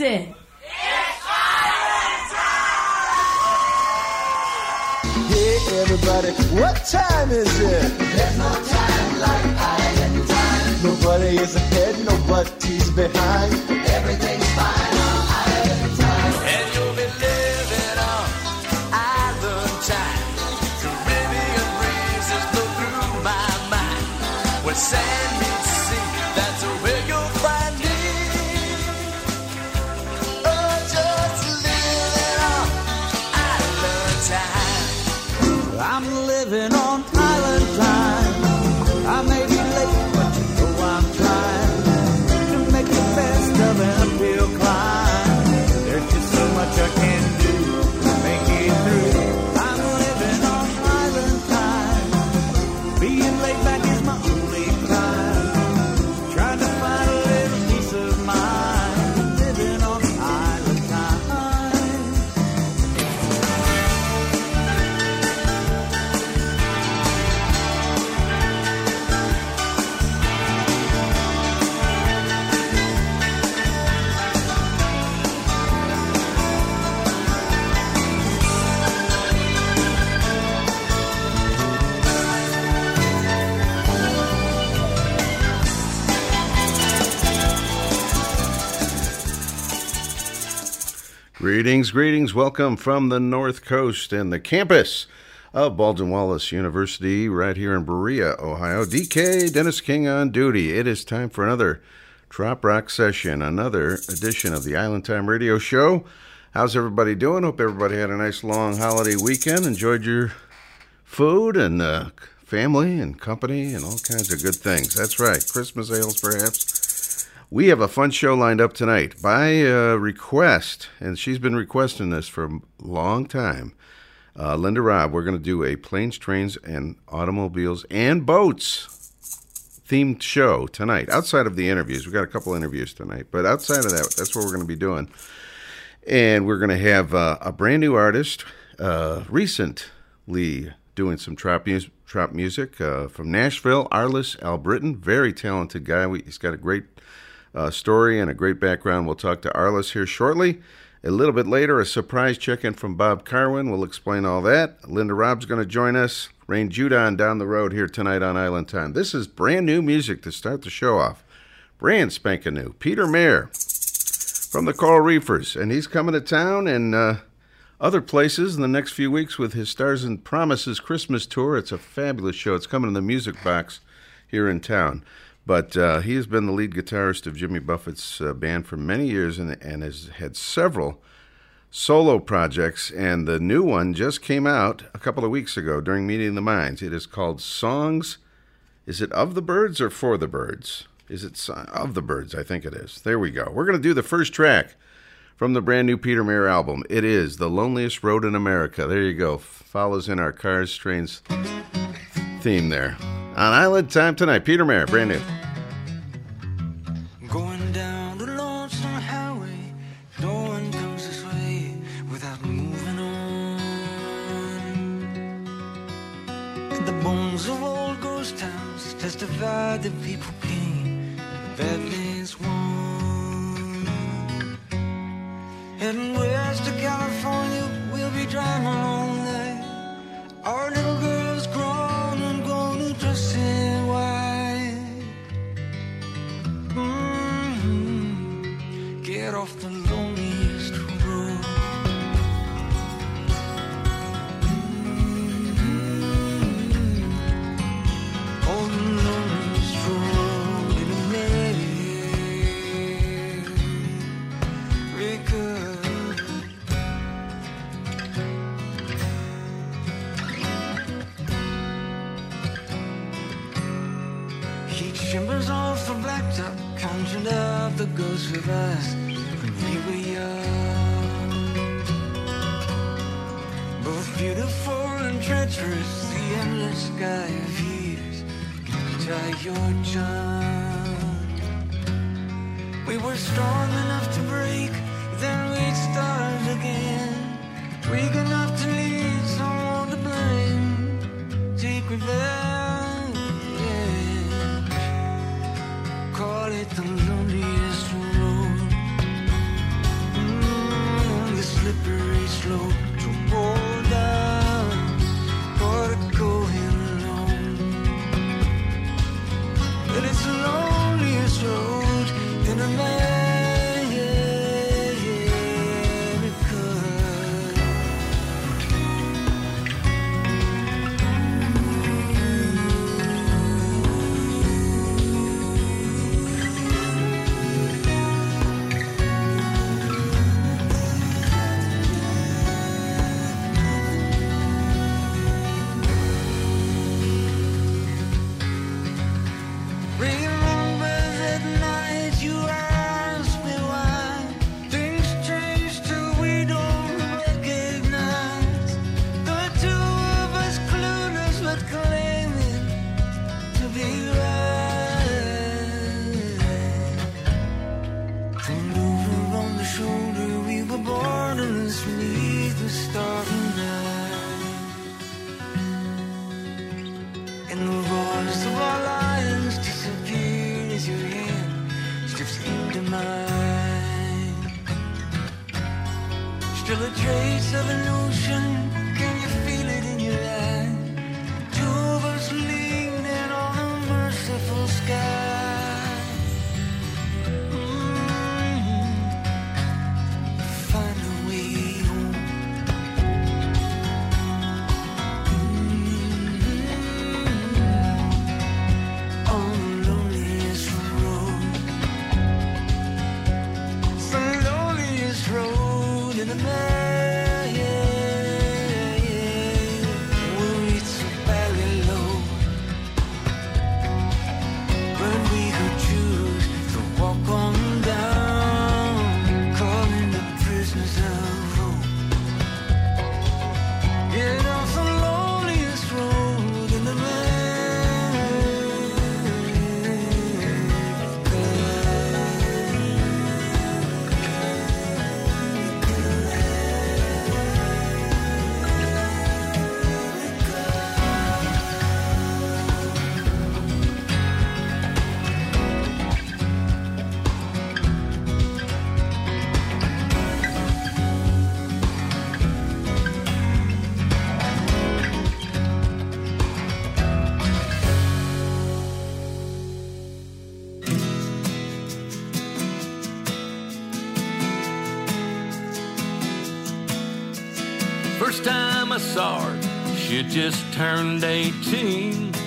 is it? Hey everybody, what time is it? There's no time like island time. Nobody is ahead, nobody's behind. Everything's fine on island time. And you'll be living on island time. Caribbean breezes blow through my mind. When sand Greetings, greetings. Welcome from the North Coast and the campus of Baldwin Wallace University right here in Berea, Ohio. DK Dennis King on duty. It is time for another Trop Rock session, another edition of the Island Time Radio Show. How's everybody doing? Hope everybody had a nice long holiday weekend. Enjoyed your food and uh, family and company and all kinds of good things. That's right. Christmas ales, perhaps. We have a fun show lined up tonight by uh, request, and she's been requesting this for a long time. Uh, Linda Robb, we're going to do a planes, trains, and automobiles and boats themed show tonight. Outside of the interviews, we got a couple interviews tonight, but outside of that, that's what we're going to be doing. And we're going to have uh, a brand new artist, uh, recently doing some trap, trap music uh, from Nashville, Arliss Albritton. Very talented guy. We, he's got a great uh, story and a great background. We'll talk to Arliss here shortly. A little bit later, a surprise check in from Bob Carwin. We'll explain all that. Linda Robb's going to join us. Rain Judon down the road here tonight on Island Time. This is brand new music to start the show off. Brand spanking new. Peter Mayer from the Coral Reefers, and he's coming to town and uh, other places in the next few weeks with his Stars and Promises Christmas tour. It's a fabulous show. It's coming in the Music Box here in town. But uh, he has been the lead guitarist of Jimmy Buffett's uh, band for many years and, and has had several solo projects. And the new one just came out a couple of weeks ago during Meeting the Minds. It is called Songs. Is it of the birds or for the birds? Is it of the birds? I think it is. There we go. We're going to do the first track from the brand new Peter Mayer album. It is The Loneliest Road in America. There you go. Follows in our Cars, Trains theme there. On Island Time tonight, Peter Mayer, brand new. Going down the lonesome highway, no one comes this way without moving on. The bones of old ghost towns testify people came, west California, we'll be driving all night. Our little girl's off the loneliest road. Mhm. Oh, the loneliest road in America. Heat shimmers off the blacktop, conjured up the ghosts of us were young. Both beautiful and treacherous, the endless sky of years can tie your tongue. We were strong enough to break, then we'd start again. Weak enough just turned 18. The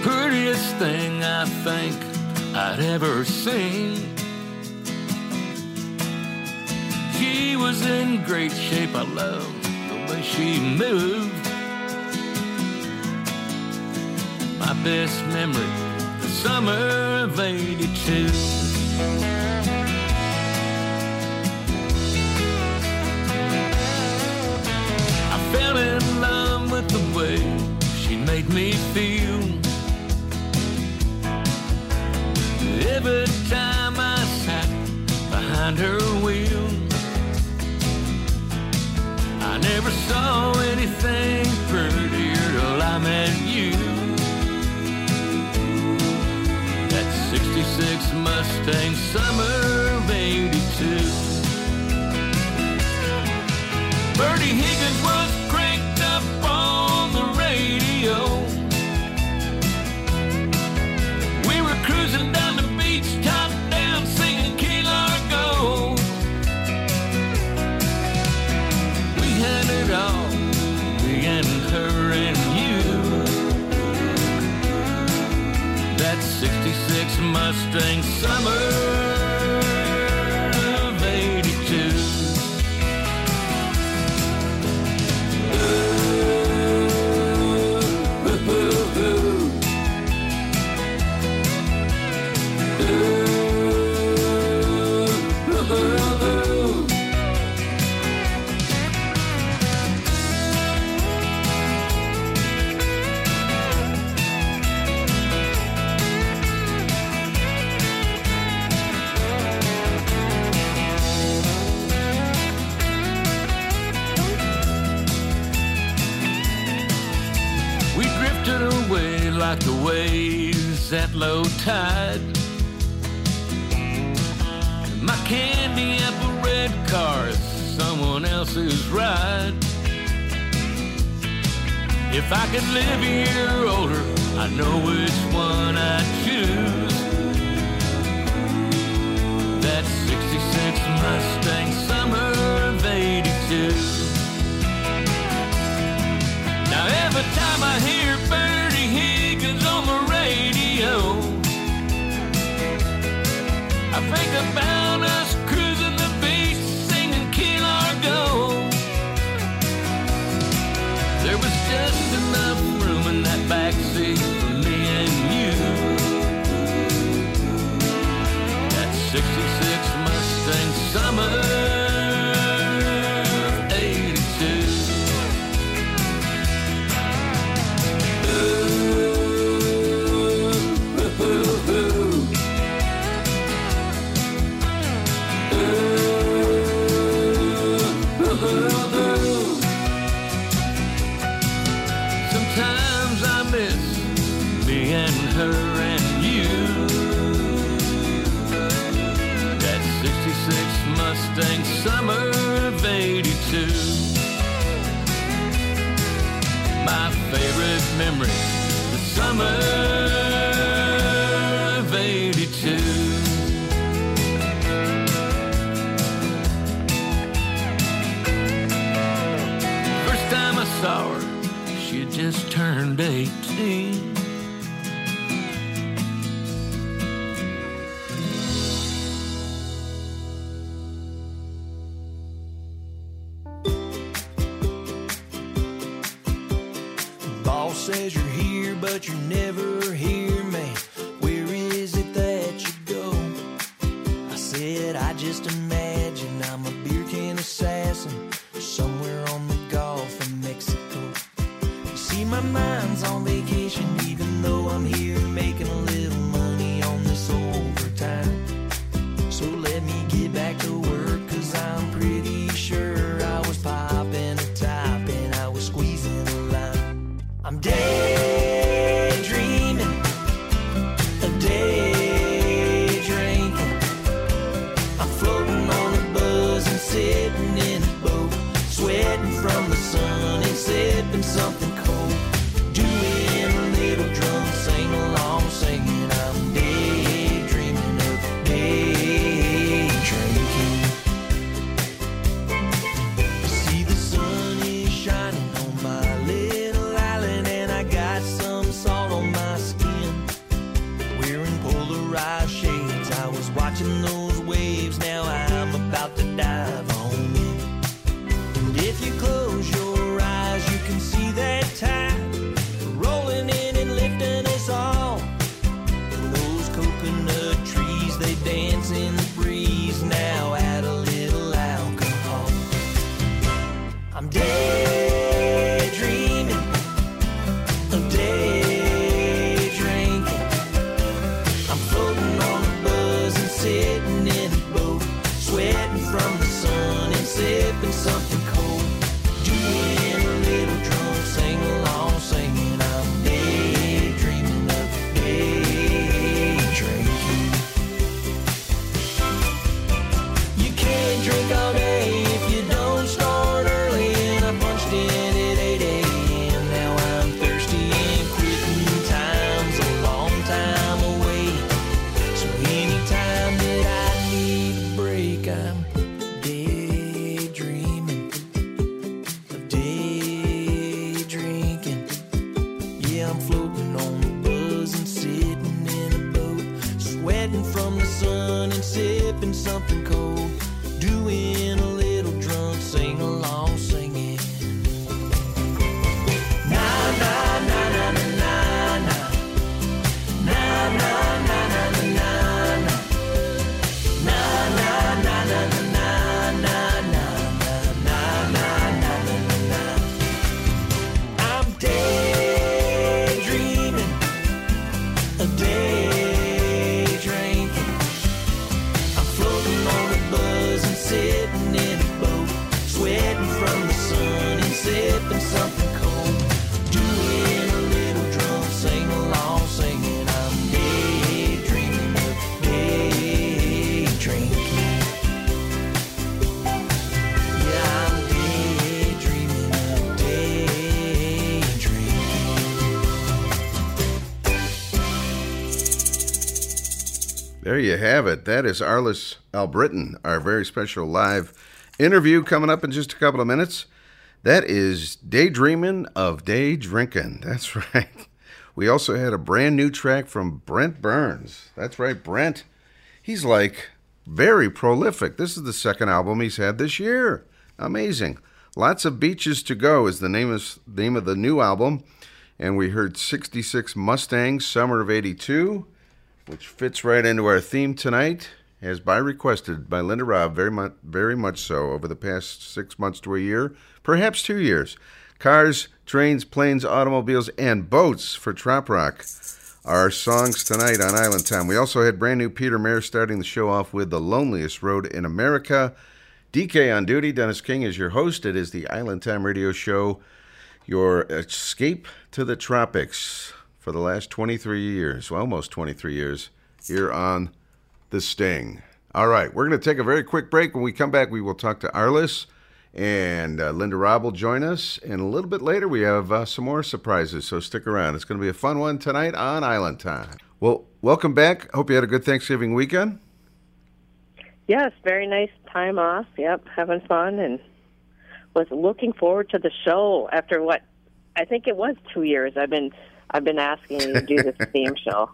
prettiest thing I think I'd ever seen. She was in great shape, I loved the way she moved. My best memory, the summer of 82. If I could live a year older, I know which one I'd choose. That 66 Mustang summer of 82. Now every time I hear Bertie Higgins on the radio, I think about have it. That is Arliss Albritton, our very special live interview coming up in just a couple of minutes. That is Daydreaming of Day Drinking. That's right. We also had a brand new track from Brent Burns. That's right, Brent. He's like very prolific. This is the second album he's had this year. Amazing. Lots of Beaches to Go is the name of, name of the new album. And we heard 66 Mustangs, Summer of 82 which fits right into our theme tonight, as by requested by Linda Robb, very much, very much so, over the past six months to a year, perhaps two years. Cars, trains, planes, automobiles, and boats for Trop Rock our songs tonight on Island Time. We also had brand new Peter Mayer starting the show off with The Loneliest Road in America. DK on duty. Dennis King is your host. It is the Island Time radio show, your escape to the tropics for the last 23 years, well, almost 23 years, here on The Sting. All right, we're going to take a very quick break. When we come back, we will talk to Arliss, and uh, Linda Robb will join us. And a little bit later, we have uh, some more surprises, so stick around. It's going to be a fun one tonight on Island Time. Well, welcome back. Hope you had a good Thanksgiving weekend. Yes, very nice time off. Yep, having fun and was looking forward to the show after what I think it was two years. I've been I've been asking you to do this theme show.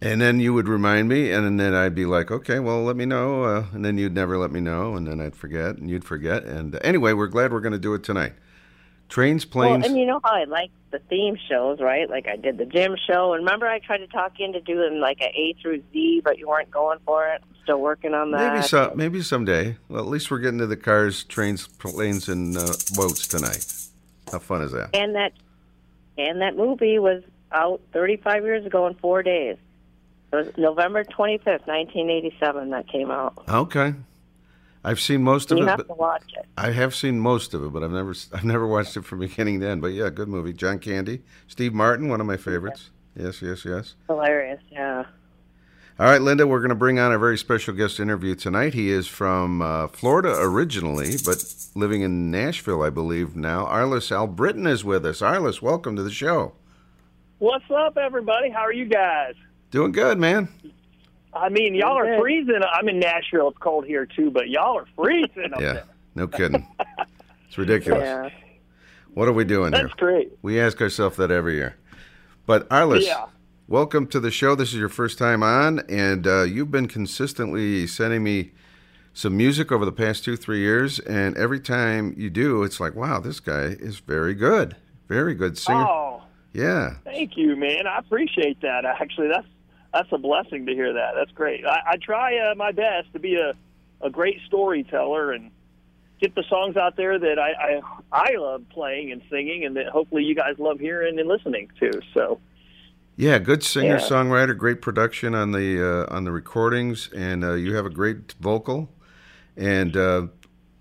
And then you would remind me, and then I'd be like, okay, well, let me know. Uh, and then you'd never let me know, and then I'd forget, and you'd forget. And uh, anyway, we're glad we're going to do it tonight. Trains, planes. Well, and you know how I like the theme shows, right? Like I did the gym show, and remember I tried to talk you into doing like a A through Z, but you weren't going for it. I'm still working on that. maybe so, maybe someday. Well, at least we're getting to the cars, trains, planes, and uh, boats tonight. How fun is that? And that and that movie was out 35 years ago in four days. It was November 25th, 1987. That came out. Okay. I've seen most of You it. have to watch it. I have seen most of it, but I've never I've never watched it from beginning to end. But yeah, good movie. John Candy, Steve Martin, one of my favorites. Yes, yes, yes. Hilarious. Yeah. All right, Linda, we're going to bring on a very special guest interview tonight. He is from uh, Florida originally, but living in Nashville, I believe now. Arliss Albritton is with us. Arliss, welcome to the show. What's up, everybody? How are you guys? Doing good, man. I mean, y'all are Good. freezing. I'm in Nashville. It's cold here too, but y'all are freezing up Yeah, there. no kidding. It's ridiculous. Yeah. What are we doing here? That's great. We ask ourselves that every year. But Arliss, Yeah. Welcome to the show. This is your first time on, and uh, you've been consistently sending me some music over the past two, three years. And every time you do, it's like, wow, this guy is very good. Very good singer. Oh, Yeah. thank you, man. I appreciate that. Actually, that's that's a blessing to hear that. That's great. I, I try uh, my best to be a a great storyteller and get the songs out there that I, I I love playing and singing, and that hopefully you guys love hearing and listening to. So Yeah, good singer Yeah. songwriter, great production on the uh, on the recordings, and uh, you have a great vocal. And uh,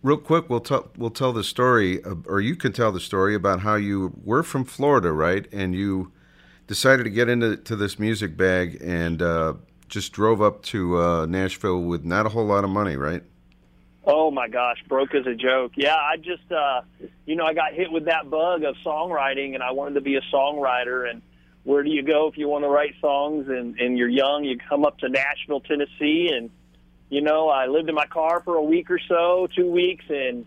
real quick, we'll tell we'll tell the story, uh, or you can tell the story about how you were from Florida, right? And you decided to get into to this music bag and uh, just drove up to uh, Nashville with not a whole lot of money, right? Oh my gosh, broke as a joke. Yeah, I just uh you know, I got hit with that bug of songwriting and I wanted to be a songwriter and where do you go if you want to write songs and and you're young, you come up to Nashville, Tennessee and you know, I lived in my car for a week or so, 2 weeks and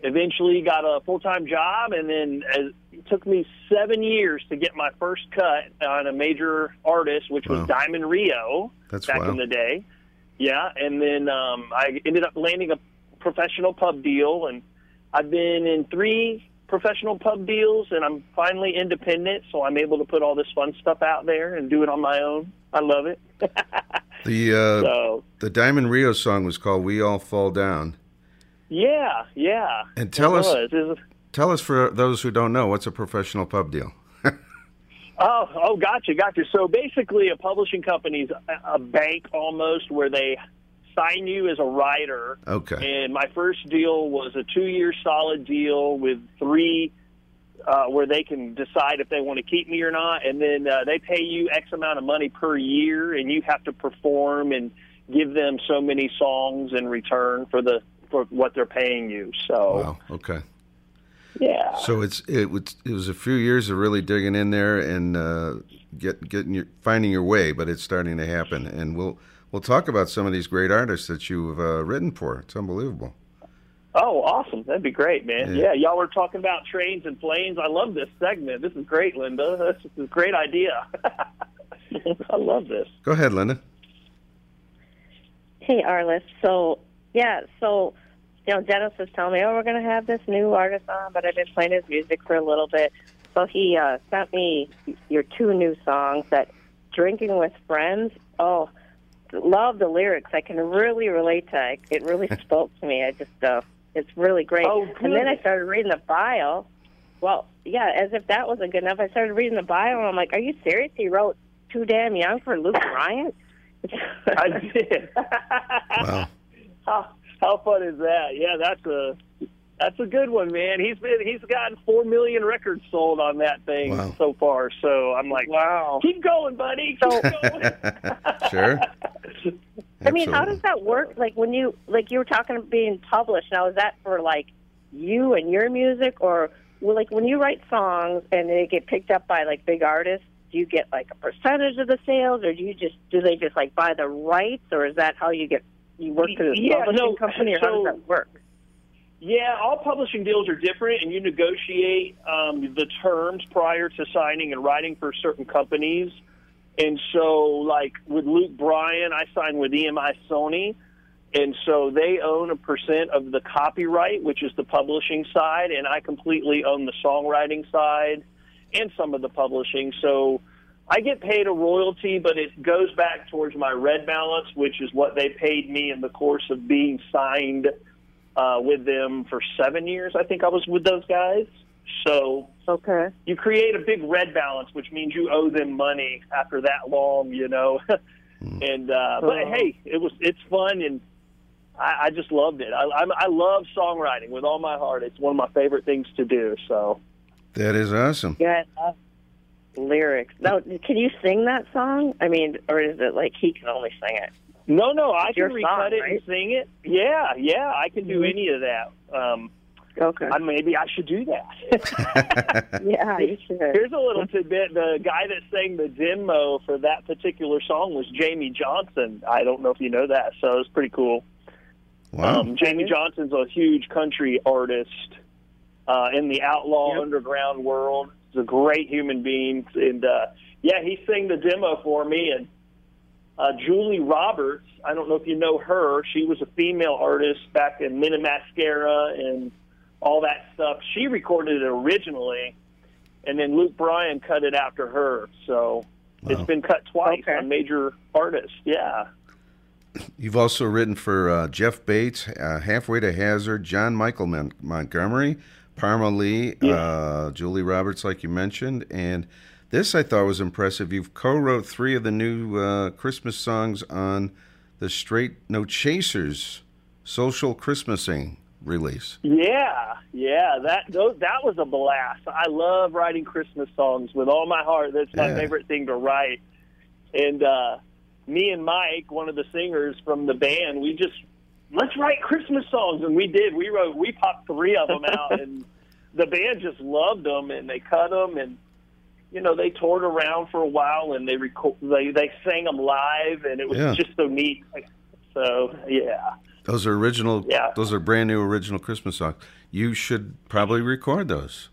eventually got a full-time job and then as, it took me 7 years to get my first cut on a major artist which was Diamond Rio That's back wild. in the day. Yeah, and then um, I ended up landing a professional pub deal, and I've been in three professional pub deals, and I'm finally independent, so I'm able to put all this fun stuff out there and do it on my own. I love it. The uh, so the Diamond Rio song was called "We All Fall Down." yeah, yeah. And tell us- was. Tell us for those who don't know, what's a professional pub deal? Oh, oh, gotcha, gotcha. So basically, a publishing company's a bank almost, where they sign you as a writer. Okay. And my first deal was a two-year solid deal with three, uh, where they can decide if they want to keep me or not, and then uh, they pay you X amount of money per year, and you have to perform and give them so many songs in return for the for what they're paying you. So Wow. Okay. yeah. So it's it was it was a few years of really digging in there and uh, get getting your finding your way, but it's starting to happen. And we'll we'll talk about some of these great artists that you've uh, written for. It's unbelievable. Oh, awesome. That'd be great, man. Yeah. Yeah. y'all were talking about trains and planes. I love this segment. This is great, Linda. This is a great idea. I love this. Go ahead, Linda. Hey, Arliss. So, yeah, so, you know, Dennis was telling me, oh, we're going to have this new artist on, but I've been playing his music for a little bit. So he uh, sent me your two new songs that Drinking with Friends. Oh, love the lyrics. I can really relate to it. It really spoke to me. I just, uh, it's really great. Oh, good. and then I started reading the bio. Well, yeah, as if that wasn't good enough, I started reading the bio, and I'm like, are you serious? He wrote Too Damn Young for Luke Bryan? I did. Wow. how, how fun is that? Yeah, that's a that's a good one, man. He's been he's gotten four million records sold on that thing Wow. so far. So I'm like, Wow. keep going, buddy. Keep going. sure. I mean, how does that work? Like when you like you were talking about being published. Now, is that for like you and your music, or well, like when you write songs and they get picked up by like big artists? Do you get like a percentage of the sales, or do you just do they just like buy the rights, or is that how you get you work through the Yeah, publishing no, company, or how does that work? Yeah, all publishing deals are different, and you negotiate um, the terms prior to signing and writing for certain companies. And so, like with Luke Bryan, I signed with EMI Sony, and so they own a percent of the copyright, which is the publishing side, and I completely own the songwriting side and some of the publishing. So I get paid a royalty, but it goes back towards my red balance, which is what they paid me in the course of being signed uh, with them for seven years. I think I was with those guys. So Okay. you create a big red balance, which means you owe them money after that long, you know. and uh, but hey, it was it's fun, and I, I just loved it. I, I'm, I love songwriting with all my heart. It's one of my favorite things to do. So That is awesome. Yeah, I love lyrics. Now, can you sing that song? I mean, or is it like he can only sing it? No, no, I can recut song, it right? and sing it. Yeah, yeah, I can do Mhm. any of that. Um, Okay. I, maybe I should do that. yeah, you should. Here's a little tidbit. The guy that sang the demo for that particular song was Jamey Johnson. I don't know if you know that, so it's pretty cool. Wow. Um, Jamey Johnson's a huge country artist uh, in the outlaw Yep. underground world. He's a great human being, and uh, yeah, he sang the demo for me. And uh, Julie Roberts, I don't know if you know her. She was a female artist back in Men & Mascara and all that stuff. She recorded it originally, and then Luke Bryan cut it after her. So Wow. it's been cut twice Okay. on major artists. Yeah. You've also written for uh, Jeff Bates, uh, Halfway to Hazard, John Michael Mon- Montgomery, Parmalee, uh, Julie Roberts, like you mentioned, and this I thought was impressive. You've co-wrote three of the new uh, Christmas songs on the Straight No Chaser's Social Christmasing release. Yeah, yeah, that those, that was a blast. I love writing Christmas songs with all my heart. That's my Yeah. favorite thing to write. And uh, me and Mike, one of the singers from the band, we just let's write Christmas songs, and we did. We wrote, we popped three of them out, and the band just loved them, and they cut them, and you know they toured around for a while, and they record, they they sang them live, and it was Yeah. just so neat. So yeah. Those are original. Yeah. Those are brand new original Christmas songs. You should probably record those.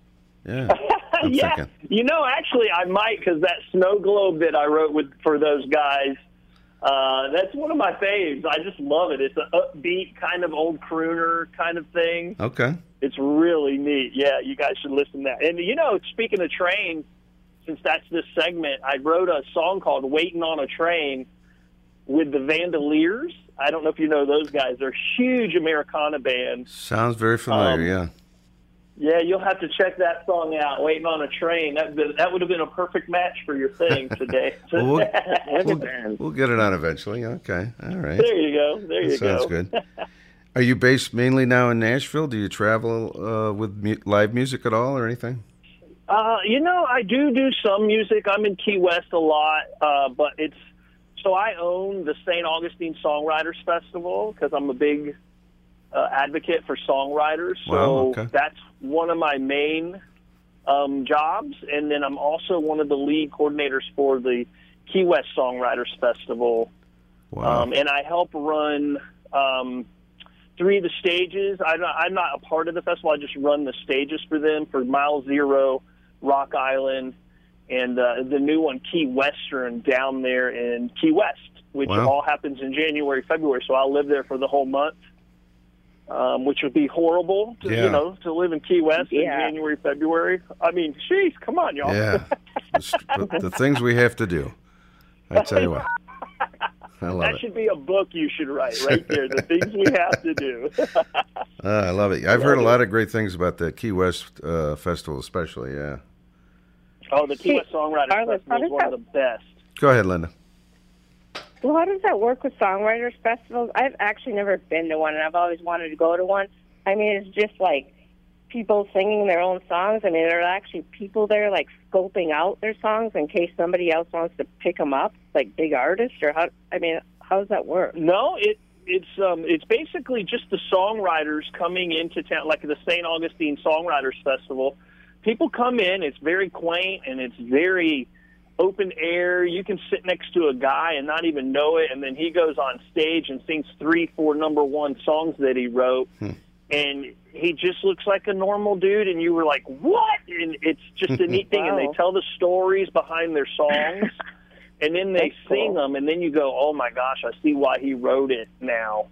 Yeah. Yeah, thinking. you know, actually, I might because that snow globe that I wrote with for those guys. Uh, that's one of my faves. I just love it. It's an upbeat kind of old crooner kind of thing. Okay. It's really neat. Yeah, you guys should listen to that. And you know, speaking of trains, since that's this segment, I wrote a song called "Waiting on a Train" with the Vandoliers. I don't know if you know those guys. They're a huge Americana band. Sounds very familiar. Um, yeah. Yeah, you'll have to check that song out. Waiting on a train. That that would have been a perfect match for your thing today. Well, we'll, we'll, we'll get it on eventually. Okay. All right. there you go. There you That sounds go. good. Are you based mainly now in Nashville? Do you travel uh, with mu- live music at all or anything? Uh, you know, I do do some music. I'm in Key West a lot, uh, but it's so I own the St. Augustine Songwriters Festival because I'm a big uh, advocate for songwriters. So Wow, okay. that's one of my main um, jobs, and then I'm also one of the lead coordinators for the Key West Songwriters Festival. Wow. Um, and I help run um, three of the stages. I'm not, I'm not a part of the festival. I just run the stages for them for Mile Zero, Rock Island, and uh, the new one, Key Western, down there in Key West, which Wow. all happens in January, February. So I'll live there for the whole month. Um, which would be horrible, to, Yeah. you know, to live in Key West in January, February. I mean, jeez, come on, y'all. yeah. the, the things we have to do. I tell you what. I love that it. should be a book you should write right there. the things we have to do. Uh, I love it. I've heard a lot of great things about the Key West uh, Festival, especially. Yeah. Oh, the Key Hey, West Songwriters Carlos, Festival how is does one of the best. Go ahead, Linda. Well, how does that work with songwriters festivals? I've actually never been to one, and I've always wanted to go to one. I mean, it's just like people singing their own songs. I mean, there are actually people there like scoping out their songs in case somebody else wants to pick them up, like big artists. Or how? I mean, how does that work? No, it it's um it's basically just the songwriters coming into town, like the St. Augustine Songwriters Festival. People come in. It's very quaint and it's very open air. You can sit next to a guy and not even know it, and then he goes on stage and sings three, four number one songs that he wrote. Hmm. And he just looks like a normal dude, and you were like, "What?" And it's just a neat thing. And they tell the stories behind their songs, and then they That's sing cool. them, and then you go, "Oh my gosh, I see why he wrote it now."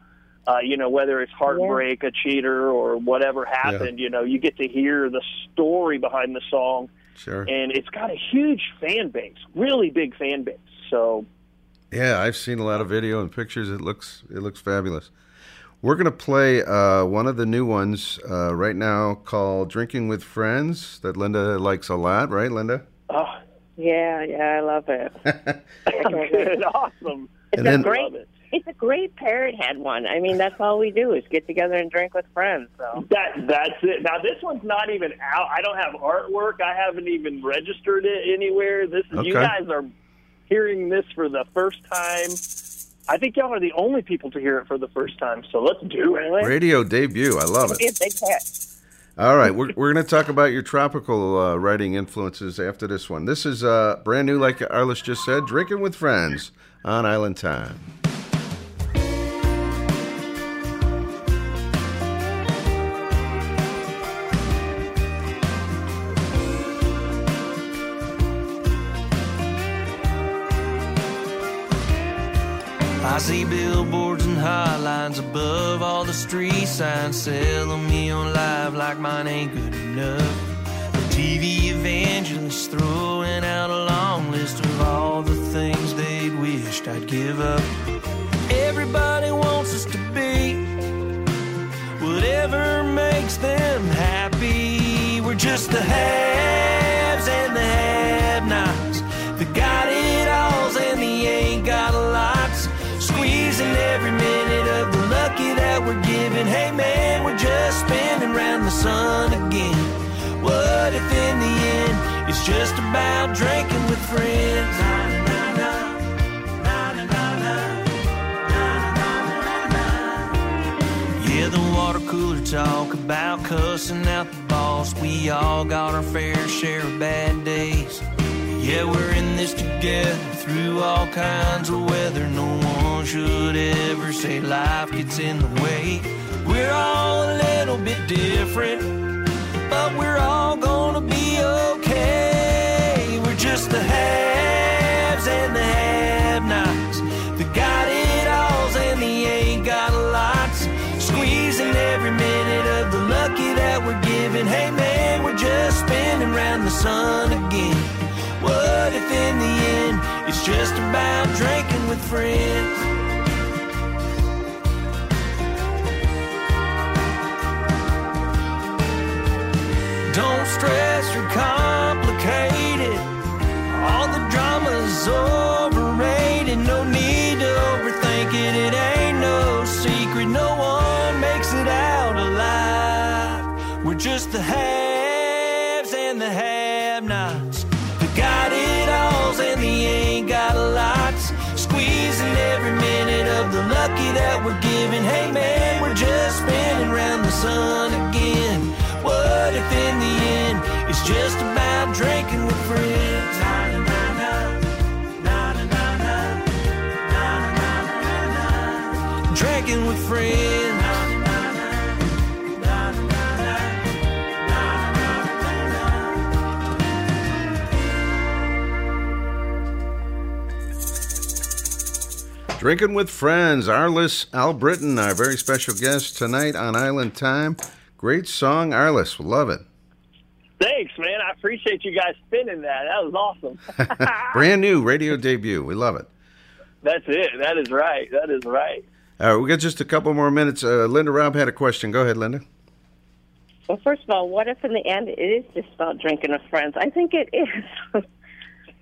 Uh, you know, whether it's heartbreak, a cheater, or whatever happened, you know, you get to hear the story behind the song, Sure. and it's got a huge fan base, really big fan base. So Yeah, I've seen a lot of video and pictures. It looks it looks fabulous. We're gonna play uh, one of the new ones uh, right now called "Drinking with Friends" that Linda likes a lot, right, Linda? Oh, Yeah, yeah, I love it. I good, awesome. It's And a then- great. Love it. It's a great parrot head one. I mean, that's all we do is get together and drink with friends. So That that's it. Now this one's not even out. I don't have artwork. I haven't even registered it anywhere. This you Okay. guys are hearing this for the first time. I think y'all are the only people to hear it for the first time. So let's do it. Radio debut. I love be a it. big hit. All right, we're we're gonna talk about your tropical uh, writing influences after this one. This is uh, brand new, like Arliss just said, "Drinking with Friends" on Island Time. See billboards and highlines above all the street signs selling me on live like mine ain't good enough. The TV evangelists throwing out a long list of all the things they'd wished I'd give up. Everybody wants us to be whatever makes them happy. We're just the haves and the have-nots, we're given. Hey man, we're just spinning round the sun again. What if in the end it's just about drinking with friends? Yeah, the water cooler talk about cussing out the boss. We all got our fair share of bad days. Yeah, we're in this together through all kinds of weather. No one should ever say life gets in the way. We're all a little bit different, but we're all gonna be okay. We're just the haves and the have-nots, the got it alls and the ain't got a lots. Squeezing every minute of the lucky that we're given. Hey man, we're just spinning round the sun again. It's just about drinking with friends? Don't stress or complicate it. All the drama's overrated. No need to overthink it. It ain't no secret. No one makes it out alive. We're just the haves na. Drinking with Friends, Arliss Albritton, our very special guest tonight on Island Time. Great song, Arliss. Love it. Thanks, man. I appreciate you guys spinning that. That was awesome. Brand new radio debut. We love it. That's it. That is right. That is right. All right, we got just a couple more minutes. Uh, Linda Robb had a question. Go ahead, Linda. Well, first of all, what if in the end it is just about drinking with friends? I think it is.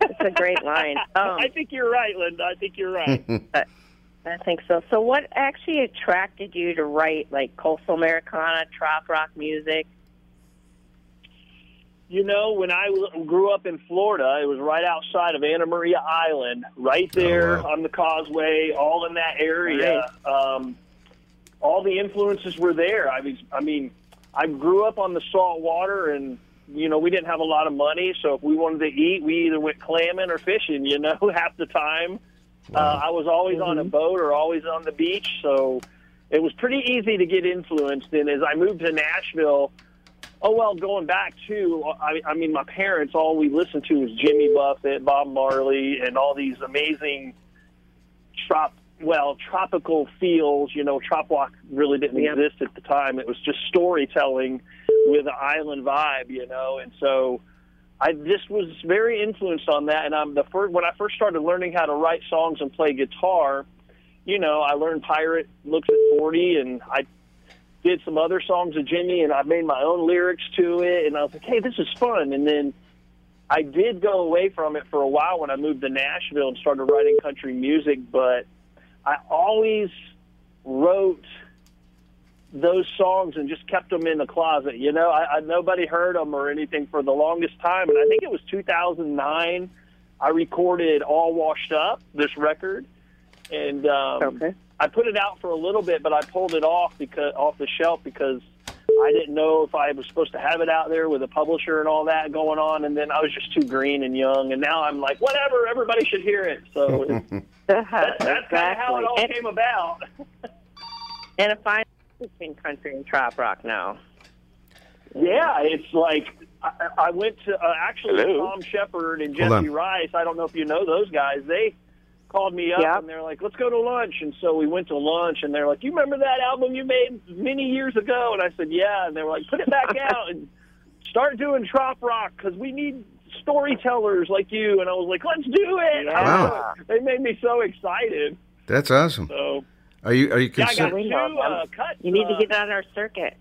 it's a great line. Um, I think you're right, Linda. I think you're right. I think so. So, what actually attracted you to write like coastal Americana, trop rock music? You know, when I grew up in Florida, it was right outside of Anna Maria Island, right there Oh, wow. on the causeway, all in that area. Um, all the influences were there. I mean, I mean, I grew up on the salt water, and you know, we didn't have a lot of money, so if we wanted to eat, we either went clamming or fishing. You know, half the time, uh, I was always on a boat or always on the beach, so it was pretty easy to get influenced. And as I moved to Nashville, oh well, going back to, I, I mean, my parents all we listened to was Jimmy Buffett, Bob Marley, and all these amazing trop well tropical feels. You know, trop rock really didn't Yep. exist at the time. It was just storytelling with an island vibe. You know, and so. I just was very influenced on that, and I'm the first when I first started learning how to write songs and play guitar. You know, I learned Pirate looks at forty, and I did some other songs of Jimmy, and I made my own lyrics to it, and I was like, hey, this is fun. And then I did go away from it for a while when I moved to Nashville and started writing country music, but I always wrote those songs and just kept them in the closet. You know, I, I nobody heard them or anything for the longest time, and I think it was 2009. I recorded "All Washed Up" this record, and um, Okay. I put it out for a little bit, but I pulled it off because off the shelf because I didn't know if I was supposed to have it out there with a publisher and all that going on, and then I was just too green and young, and now I'm like, whatever, everybody should hear it. So it's, that's, that's kind of how it all and, came about. and a fine between country and trop rock now. Yeah, it's like I, I went to uh, actually Hello? Thom Shepherd and Jesse Rice. I don't know if you know those guys. They called me up Yeah. and they're like, "Let's go to lunch." And so we went to lunch, and they're like, "You remember that album you made many years ago?" And I said, "Yeah." And they were like, "Put it back out and start doing trop rock because we need." Storytellers like you, and I was like, "Let's do it!" Wow. They made me so excited. That's awesome. So Are you are you yeah, I got consider- two uh, cuts. You need to get on our circuit.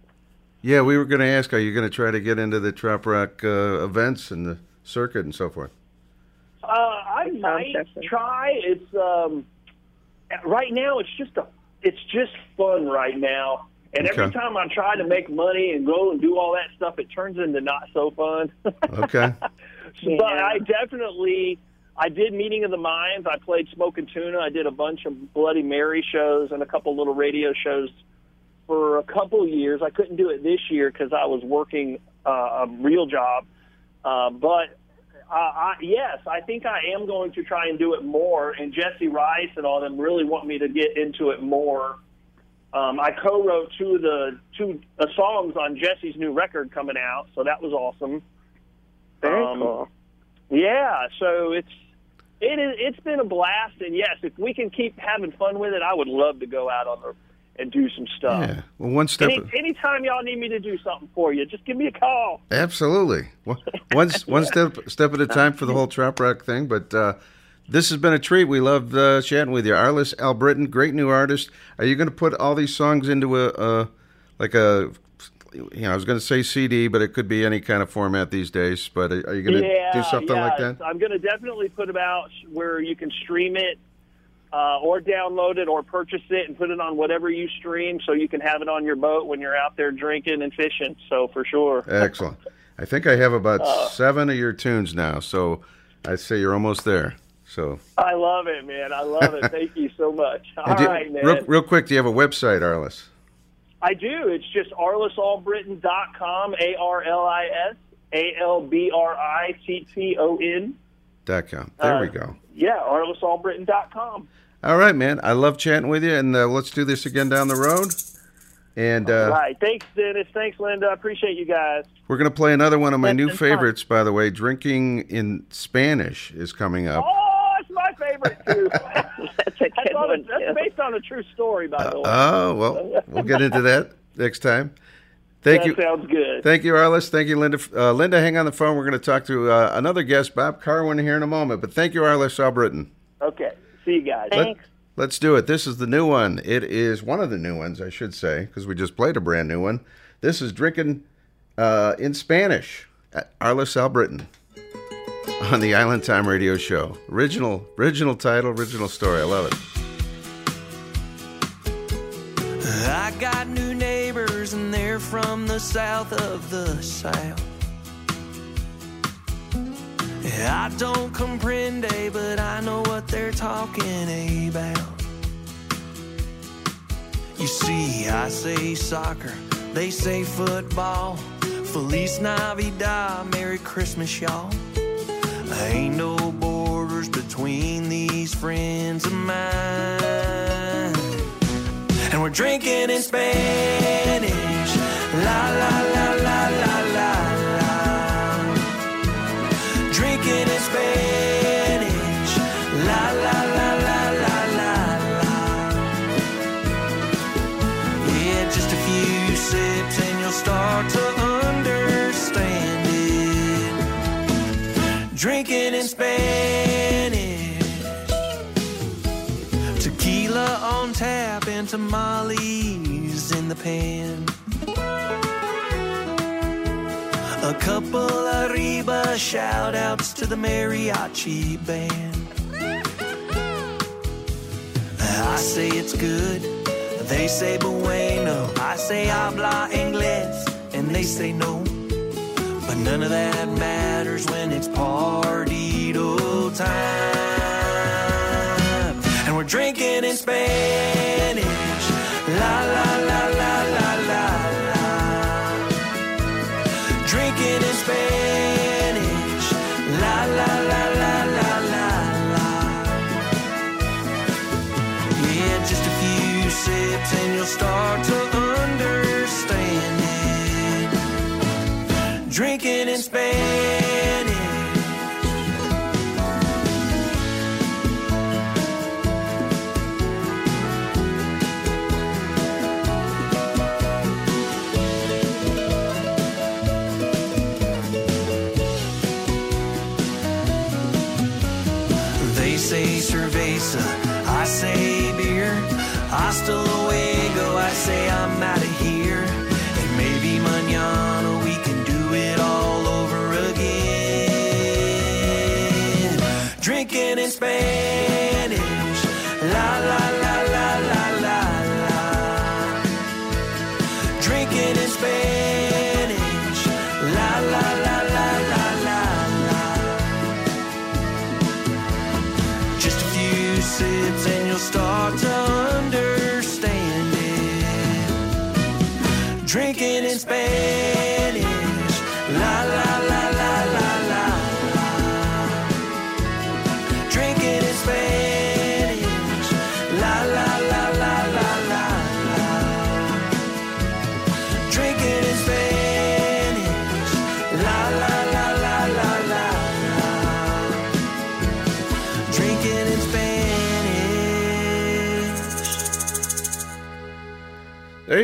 Yeah, we were going to ask, are you going to try to get into the trop rock uh, events and the circuit and so forth? Uh, I might Jefferson. try. It's um, right now. It's just a. It's just fun right now. And every time I try to make money and go and do all that stuff, it turns into not so fun. Okay. But I definitely, I did Meeting of the Minds. I played Smoke and Tuna. I did a bunch of Bloody Mary shows and a couple little radio shows for a couple years. I couldn't do it this year because I was working uh, a real job. Uh, but uh, I, yes, I think I am going to try and do it more. And Jesse Rice and all them really want me to get into it more. Um, I co-wrote two of the two uh, songs on Jesse's new record coming out, so that was awesome. Very Um, cool. Yeah, so it's it is it's been a blast, and yes, if we can keep having fun with it, I would love to go out on the and do some stuff. Yeah. Well, one step. Any, anytime y'all need me to do something for you, just give me a call. Absolutely. One, one, one step step at a time for the whole trop rock thing. But uh, this has been a treat. We loved uh, chatting with you, Arliss Albritton, great new artist. Are you going to put all these songs into a uh, like a you know I was going to say CD, but it could be any kind of format these days. But are are you going to yeah, do something yeah, like that? I'm going to definitely put about where you can stream it. Uh, or download it or purchase it and put it on whatever you stream so you can have it on your boat when you're out there drinking and fishing. So for sure. Excellent. I think I have about Uh, seven of your tunes now, so I'd say you're almost there. So, I love it, man. I love it. Thank you so much. All right, man. real, real quick, do you have a website, Arliss? I do. It's just arlissalbritton.com, A R L I S A L B R I T T O N. Dot com. There Uh, we go. Yeah, arlissalbritton.com. All right, man. I love chatting with you, and uh, let's do this again down the road. And uh, right. Thanks, Dennis. Thanks, Linda. I appreciate you guys. we're going to play another one of my That's new been fun. favorites, by the way. Drinking in Spanish is coming up. Oh, it's my favorite, too. That's a that's, good on a, one, that's too. based on a true story, by the way. Oh, well, we'll get into that next time. Thank that you. sounds good. Thank you, Arliss. Thank you, Linda. Uh, Linda, hang on the phone. We're going to talk to uh, another guest, Bob Karwin, here in a moment. But thank you, Arliss Albritton. okay. See you guys. Let- Thanks. let's do it. This is the new one. It is one of the new ones, I should say, because we just played a brand new one. This is Drinking uh, in Spanish. at Arliss Albritton on the Island Time Radio Show. Original, original title, original story. I love it. I got new and they're from the south of the south. I don't comprende, but I know what they're talking about. You see, I say soccer, they say football. Feliz Navidad, Merry Christmas, y'all. Ain't no borders between these friends of mine. And we're drinking in Spanish. La la la la la la la. Drinking in Spanish. La la la la la la la. Yeah, just a few sips and you'll start to understand it. Drinking in Spanish. Tamales in the pan. A couple arriba shout outs to the mariachi band. I say it's good, they say bueno. I say habla inglés, and they say no. But none of that matters when it's partido time. Drinking in Spanish. La la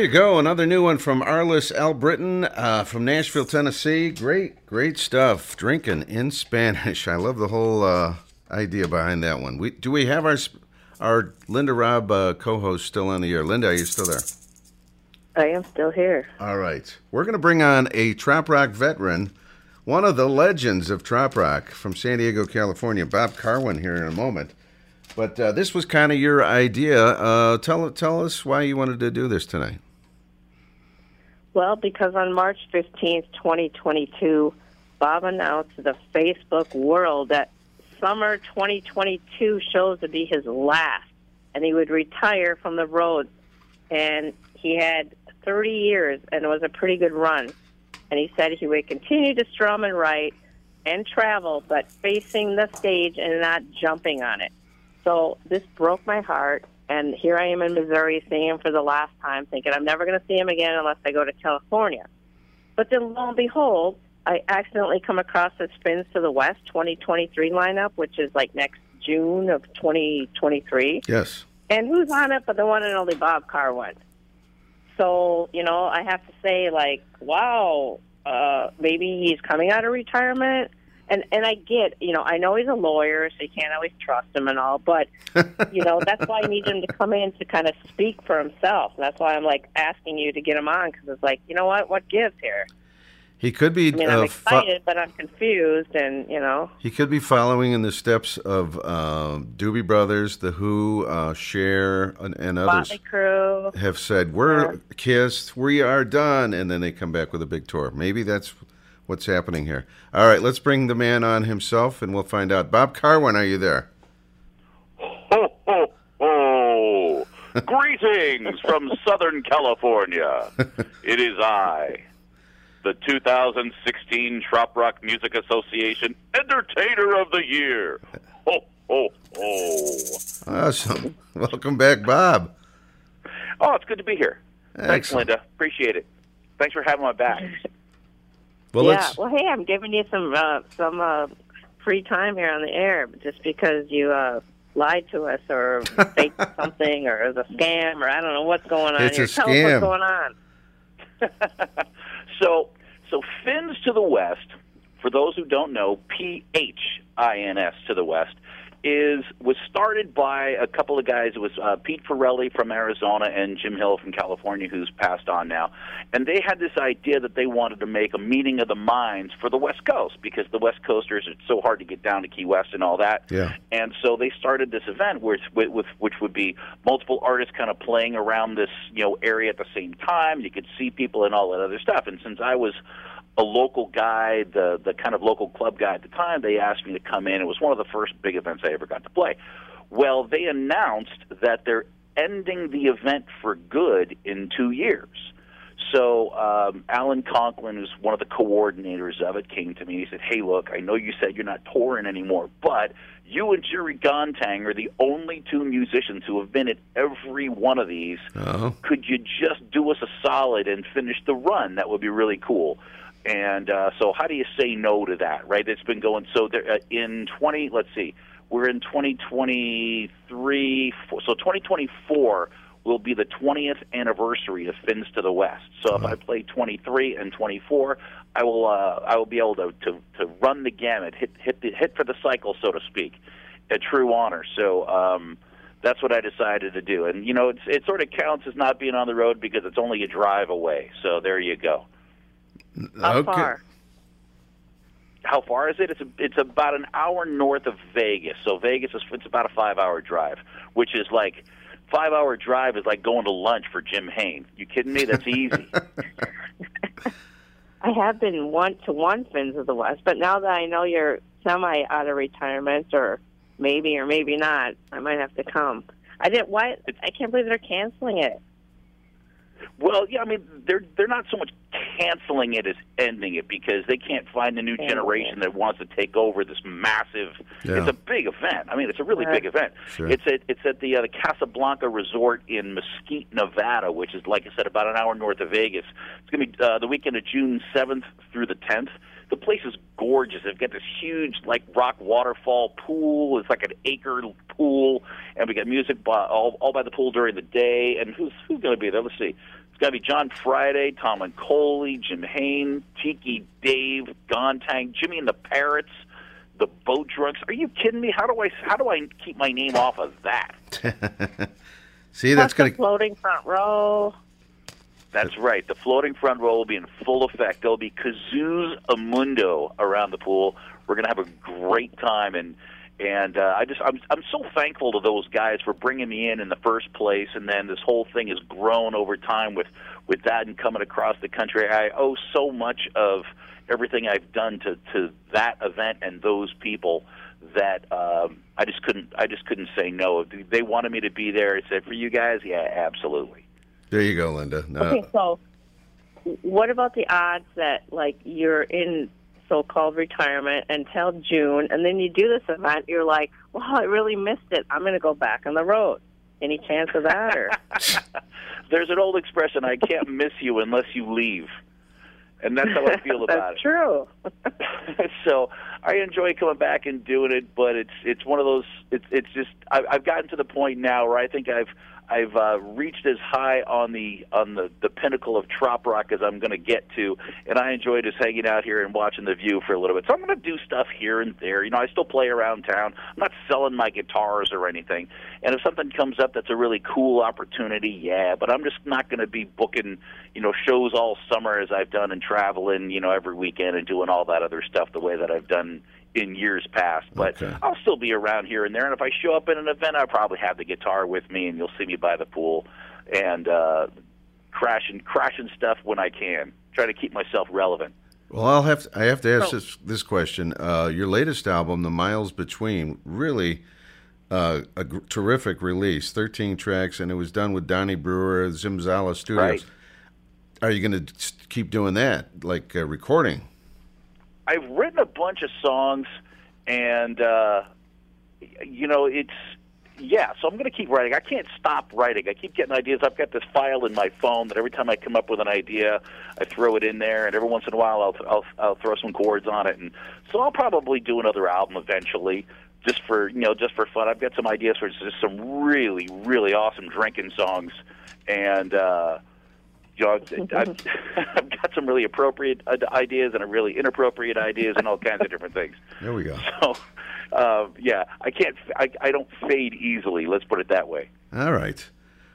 you go, another new one from Arliss Albritton uh, from Nashville, Tennessee. Great, great stuff. Drinking in Spanish. I love the whole uh, idea behind that one. We do we have our our Linda Robb uh, co-host still on the air? Linda, are you still there? I am still here. All right, we're going to bring on a trop rock veteran, one of the legends of trop rock from San Diego, California, Bob Karwin, here in a moment. But uh, this was kind of your idea. Uh, tell tell us why you wanted to do this tonight. Well, because on March 15th, 2022, Bob announced to the Facebook world that summer 2022 shows to be his last, and he would retire from the road. And he had 30 years, and it was a pretty good run. And he said he would continue to strum and write and travel, but facing the stage and not jumping on it. So this broke my heart. And here I am in Missouri seeing him for the last time, thinking I'm never going to see him again unless I go to California. But then lo and behold, I accidentally come across the Phins to the West 2023 lineup, which is like next June of 2023. Yes. And who's on it but the one and only Bob Karwin? So, you know, I have to say, like, wow, uh, maybe he's coming out of retirement. And and I get, you know, I know he's a lawyer, so you can't always trust him and all, but you know, that's why I need him to come in to kind of speak for himself. And That's why I'm like asking you to get him on because it's like, you know what, what gives here? He could be. I mean, I'm uh, fo- excited, but I'm confused, and you know, he could be following in the steps of uh, Doobie Brothers, The Who, uh, Cher, and, and others Crue. have said we're kissed, we are done, and then they come back with a big tour. Maybe that's what's happening here. All right, let's bring the man on himself, and we'll find out. Bob Karwin, are you there? Ho, ho, ho. Greetings from Southern California. It is I, the 2016 Trop Rock Music Association Entertainer of the Year. Ho, ho, ho. Awesome. Welcome back, Bob. Oh, it's good to be here. Thanks, Linda. Appreciate it. Thanks for having my back. Well, yeah. Well, hey, I'm giving you some uh, some uh, free time here on the air just because you uh, lied to us or faked something or it was a scam or I don't know what's going on. It's a here. Tell scam. us what's going on. So, so Phins to the West, for those who don't know, P H I N S to the West is was started by a couple of guys. It was uh, Pete Farrelly from Arizona and Jim Hill from California, who's passed on now. And they had this idea that they wanted to make a meeting of the minds for the West Coast because the West Coasters it's so hard to get down to Key West and all that. Yeah. And so they started this event where with, with which would be multiple artists kind of playing around this you know area at the same time. You could see people and all that other stuff. And since I was a local guy, the the kind of local club guy at the time, they asked me to come in. It was one of the first big events I ever got to play. Well, they announced that they're ending the event for good in two years. So um, Alan Conklin, who's one of the coordinators of it, came to me. and He said, "Hey, look, I know you said you're not touring anymore, but you and Jerry Gontang are the only two musicians who have been at every one of these. Oh. Could you just do us a solid and finish the run? That would be really cool." And uh, so, how do you say no to that? Right? It's been going. So there, uh, in twenty, let's see, we're in twenty twenty three. So twenty twenty four will be the 20th anniversary of Phins to the West. So if I play 23 and 24, I will uh, I will be able to, to to run the gamut, hit hit the hit for the cycle, so to speak, a true honor. So. Um, that's what I decided to do, and you know, it's, it sort of counts as not being on the road because it's only a drive away. So there you go. How okay. far? How far is it? It's a, it's about an hour north of Vegas. So Vegas is it's about a five hour drive, which is like five hour drive is like going to lunch for Jim Hain. You kidding me? That's easy. I have been one to one Phins of the West, but now that I know you're semi out of retirement, or maybe or maybe not, I might have to come. I didn't. Why? I can't believe they're canceling it. well, yeah, I mean they're they're not so much canceling it is ending it because they can't find a new generation that wants to take over this massive. Yeah. It's a big event. I mean, it's a really Right. big event. Sure. It's at it's at the uh, the Casablanca Resort in Mesquite, Nevada, which is like I said, about an hour north of Vegas. It's going to be uh, the weekend of June seventh through the tenth. The place is gorgeous. They've got this huge like rock waterfall pool. It's like an acre pool, and we got music by, all all by the pool during the day. And who's who's going to be there? Let's see. It's got to be John Friday, Tom and Coley, Jim Hain, Tiki Dave, Gontang, Jimmy and the Parrots, the Boat Drunks. Are you kidding me? How do I how do I keep my name off of that? See, that's going the to. floating front row. That's right. The floating front row will be in full effect. There'll be kazoos amundo around the pool. We're going to have a great time, and and uh, I just I'm I'm so thankful to those guys for bringing me in in the first place, and then this whole thing has grown over time with with that and coming across the country. I owe so much of everything I've done to to that event and those people that um, I just couldn't I just couldn't say no. They wanted me to be there. I said for you guys, yeah, absolutely. There you go, Linda. No. Okay, so what about the odds that like you're in so-called retirement until June, and then you do this event? You're like, "Wow, I really missed it. I'm going to go back on the road." Any chance of that? Or There's an old expression: "I can't miss you unless you leave," and that's how I feel about it. that's true. so I enjoy coming back and doing it, but it's it's one of those. It's it's just I, I've gotten to the point now where I think I've I've uh, reached as high on the on the the pinnacle of trop rock as I'm going to get to, and I enjoy just hanging out here and watching the view for a little bit. So I'm going to do stuff here and there. You know, I still play around town. I'm not selling my guitars or anything. And if something comes up that's a really cool opportunity, yeah. But I'm just not going to be booking you know shows all summer as I've done and traveling you know every weekend and doing all that other stuff the way that I've done in years past. But Okay. I'll still be around here and there. And if I show up at an event, I'll probably have the guitar with me, and you'll see me by the pool and uh, crashing crashing stuff when I can. Try to keep myself relevant. Well, I'll have to, I have to ask So- this this question. Uh, your latest album, The Miles Between, really uh, a terrific release. Thirteen tracks, and it was done with Donnie Brewer, Zimzala Studios. Right. Are you going to keep doing that, like uh, recording? I've written a bunch of songs, and uh, you know, it's yeah. So I'm going to keep writing. I can't stop writing. I keep getting ideas. I've got this file in my phone that every time I come up with an idea, I throw it in there, and every once in a while, I'll I'll, I'll throw some chords on it, and so I'll probably do another album eventually. Just for you know, just for fun. I've got some ideas for just some really, really awesome drinking songs, and uh, you know, I've, I've, I've got some really appropriate uh, ideas and a really inappropriate ideas and all kinds of different things. There we go. So, uh, yeah, I can't. I, I don't fade easily. Let's put it that way. All right.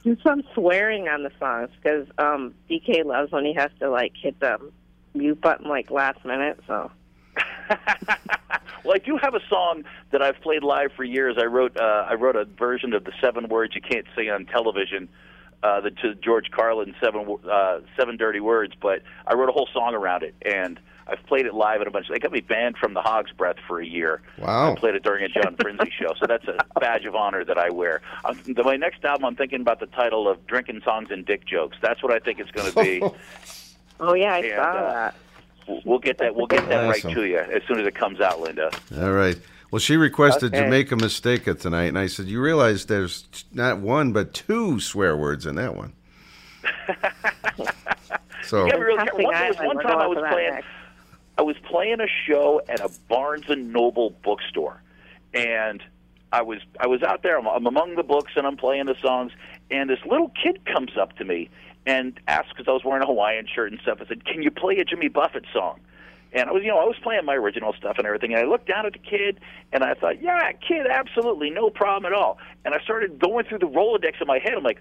Do some swearing on the songs because um, DK loves when he has to like hit the mute button like last minute. So Well, I do have a song that I've played live for years. I wrote. Uh, I wrote a version of the seven words you can't say on television. Uh, the to George Carlin seven uh, seven dirty words, but I wrote a whole song around it, and I've played it live at a bunch. They got me banned from the Hog's Breath for a year. Wow. I played it during a John Frinzi show, so that's a badge of honor that I wear. Um, the, my next album, I'm thinking about the title of "Drinking Songs and Dick Jokes." That's what I think it's going to be. oh yeah, I And, saw uh, that. We'll- We'll get that. We'll get that Awesome. right to you as soon as it comes out, Linda. All right. Well, she requested Okay. Jamaica Mistake tonight, and I said, "You realize there's not one but two swear words in that one." so You really One, there was one time I was playing. next. I was playing a show at a Barnes and Noble bookstore, and I was I was out there. I'm, I'm among the books, and I'm playing the songs. And this little kid comes up to me and asks, because I was wearing a Hawaiian shirt and stuff. I said, "Can you play a Jimmy Buffett song?" And I was, you know, I was playing my original stuff and everything. And I looked down at the kid, and I thought, "Yeah, kid, absolutely, no problem at all." And I started going through the Rolodex in my head. I'm like,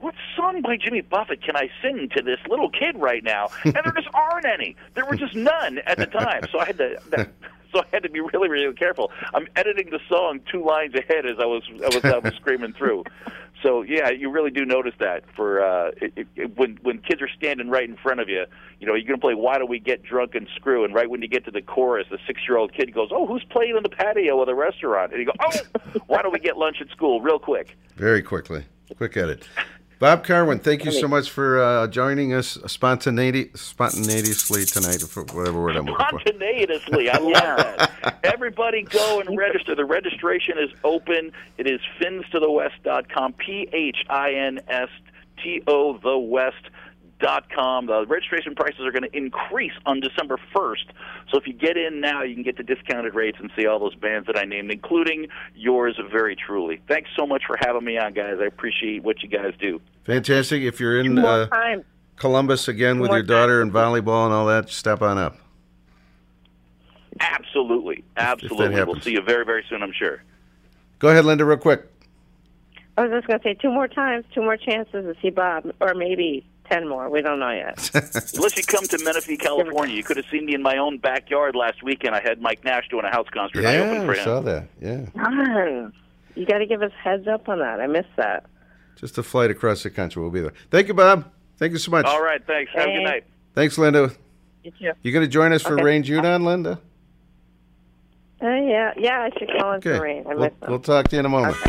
what song by Jimmy Buffett can I sing to this little kid right now? And there just aren't any. There were just none at the time. So I had to. That, so I had to be really, really careful. I'm editing the song two lines ahead as I was I was, I was screaming through. So yeah, you really do notice that for uh, it, it, when when kids are standing right in front of you. You know, you're to play "Why Do We Get Drunk and Screw," and right when you get to the chorus, the six-year-old kid goes, "Oh, who's playing in the patio of the restaurant?" And you go, "Oh, why don't we get lunch at school real quick?" very quickly, quick edit. Bob Karwin, thank you so much for uh, joining us spontaneity, spontaneously tonight, for whatever word I'm looking for. spontaneously. I love that. Everybody go and register. The registration is open. It is phinstothewest.com. P H I N S T O the West. Dot com. The registration prices are going to increase on December 1st. So if you get in now, you can get the discounted rates and see all those bands that I named, including yours very truly. Thanks so much for having me on, guys. I appreciate what you guys do. Fantastic. If you're in uh. Columbus again with your daughter and volleyball and all that, step on up. Absolutely. Absolutely. We'll see you very, very soon, I'm sure. Go ahead, Linda, real quick. I was just going to say two more times, two more chances to see Bob, or maybe ten more. We don't know yet. Unless you come to Menifee, California, you could have seen me in my own backyard last weekend. I had Mike Nash doing a house concert. and I opened for I him. saw that. Yeah. Darn. You got to give us heads up on that. I missed that. Just a flight across the country. We'll be there. Thank you, Bob. Thank you so much. All right, thanks. Have a good night. Thanks, Linda. You too. You going to join us for Okay. Rain Judon, Linda? Uh, yeah, yeah. I should call in Okay. for rain. I We'll, missed them. we'll talk to you in a moment. I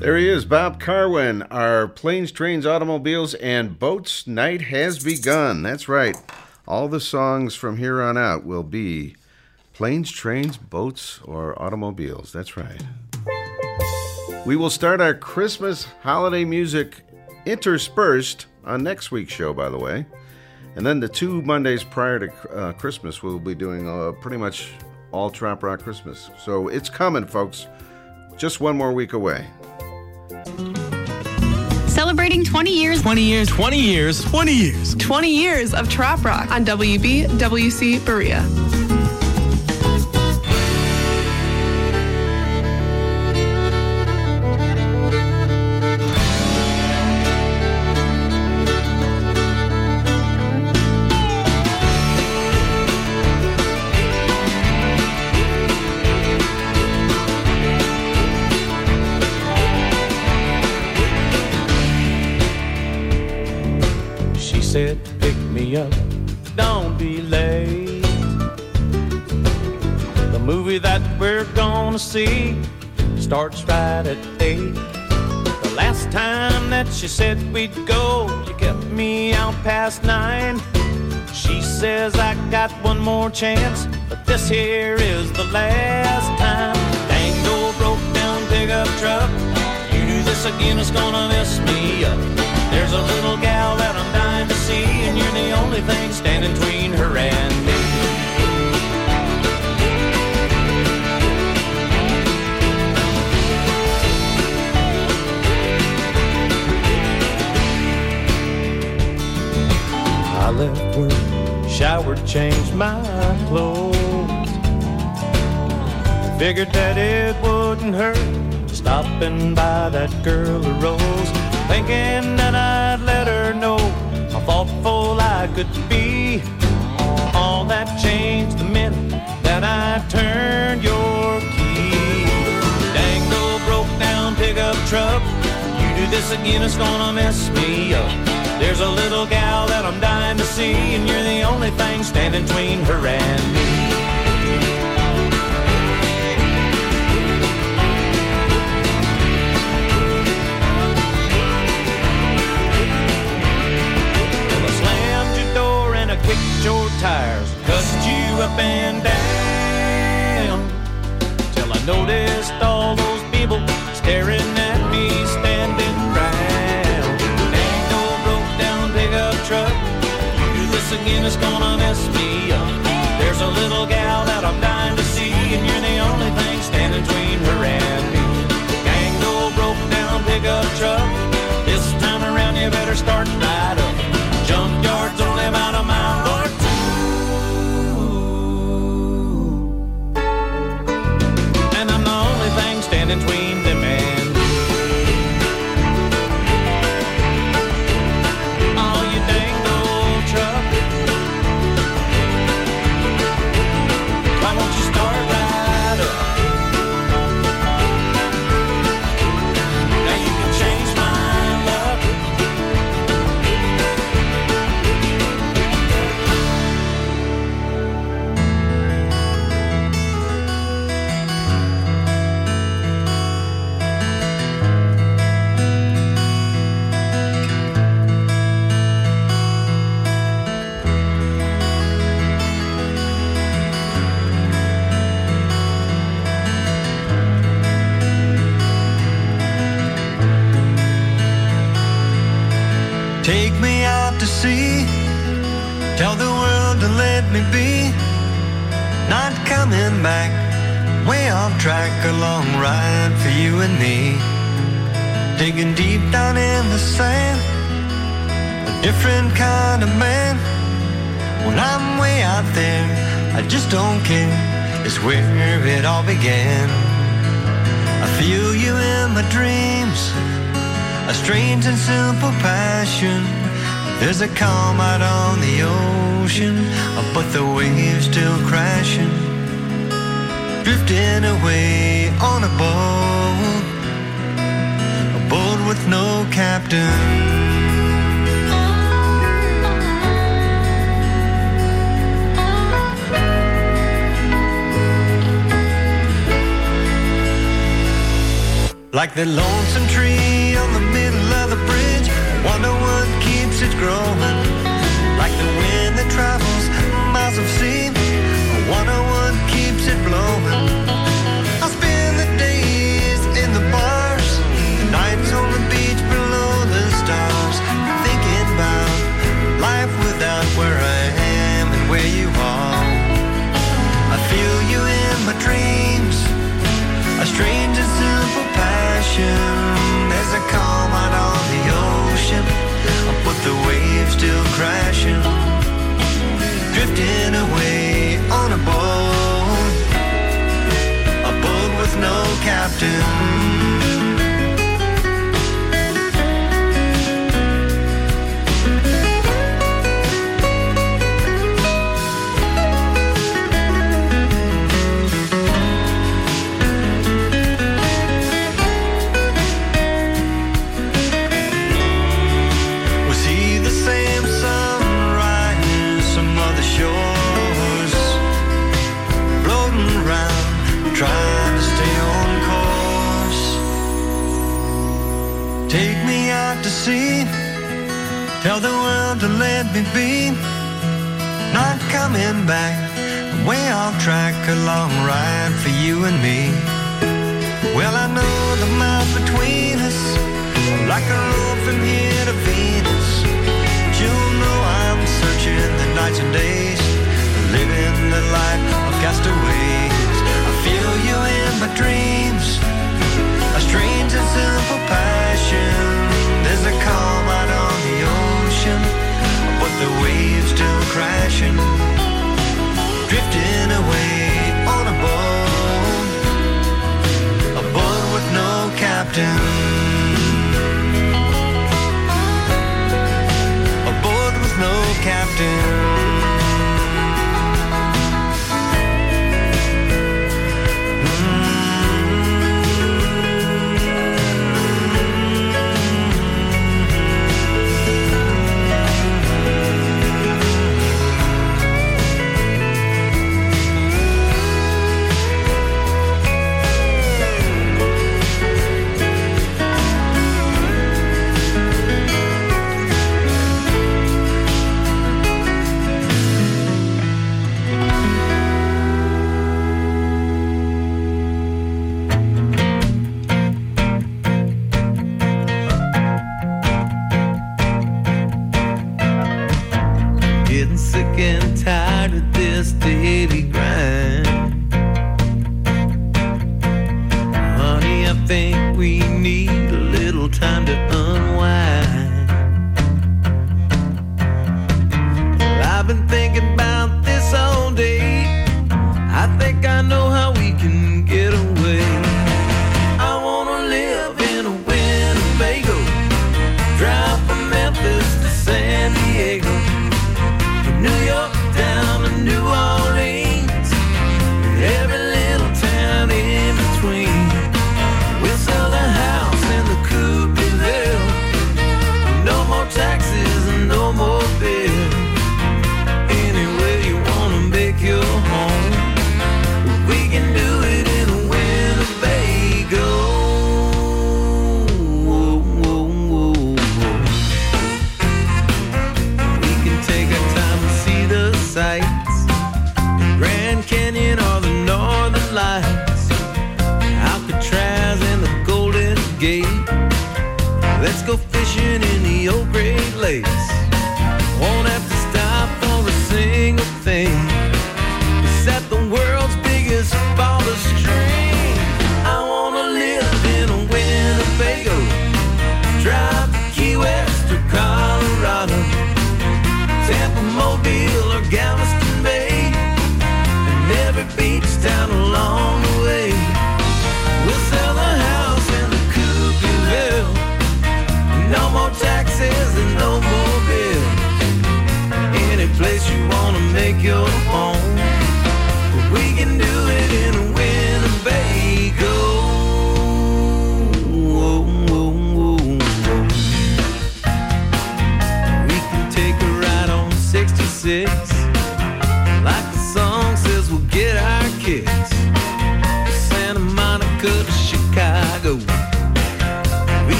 There he is, Bob Karwin. Our planes, trains, automobiles, and boats night has begun. That's right. All the songs from here on out will be planes, trains, boats, or automobiles. That's right. We will start our Christmas holiday music interspersed on next week's show, by the way. And then the two Mondays prior to uh, Christmas, we'll be doing uh, pretty much all Trop Rock Christmas. So it's coming, folks. Just one more week away. Celebrating 20 years. 20 years. 20 years. 20 years. 20 years of Trop Rock on WB WC Berea. Starts right at eight. The last time that she said we'd go, you kept me out past nine. She says I got one more chance, but this here is the last time. Dang old broke down pickup truck. You do this again, it's gonna mess me up. There's a little gal that I'm dying to see, and you're the only thing standing between her and me. Left work, showered, changed my clothes. Figured that it wouldn't hurt stopping by that girl of Rose, thinking that I'd let her know how thoughtful I could be. All that changed the minute that I turned your key. Dang old broke down pickup truck. You do this again, it's gonna mess me up. There's a little gal that I'm dying to see, and you're the only thing standing between her and me. Well, I slammed your door and I kicked your tires, cussed you up and down. Till I noticed all those people staring this again, it's gonna mess me up. There's a little gal that I'm dying to see, and you're the only thing standing between her and me. Gang old broke down pickup truck. This time around, you better start right up. Junkyard's only about a mile or two. Me be. Not coming back. Way off track, a long ride for you and me. Digging deep down in the sand. A different kind of man. When I'm way out there, I just don't care. It's where it all began. I feel you in my dreams a strange and simple passion. There's a calm out on the ocean, but the waves still crashing. Drifting away on a boat, a boat with no captain. Like the lonesome tree captain. Tell the world to let me be. Not coming back. Way off track, a long ride for you and me. Well, I know the mile between us, like a road from here to Venus. But you'll know I'm searching the nights and days, living the life of castaways. I feel you in my dreams, a strange and simple passion. There's a calm out on the ocean ocean, but the waves still crashing, drifting away on a boat, a boat with no captain. A boat with no captain.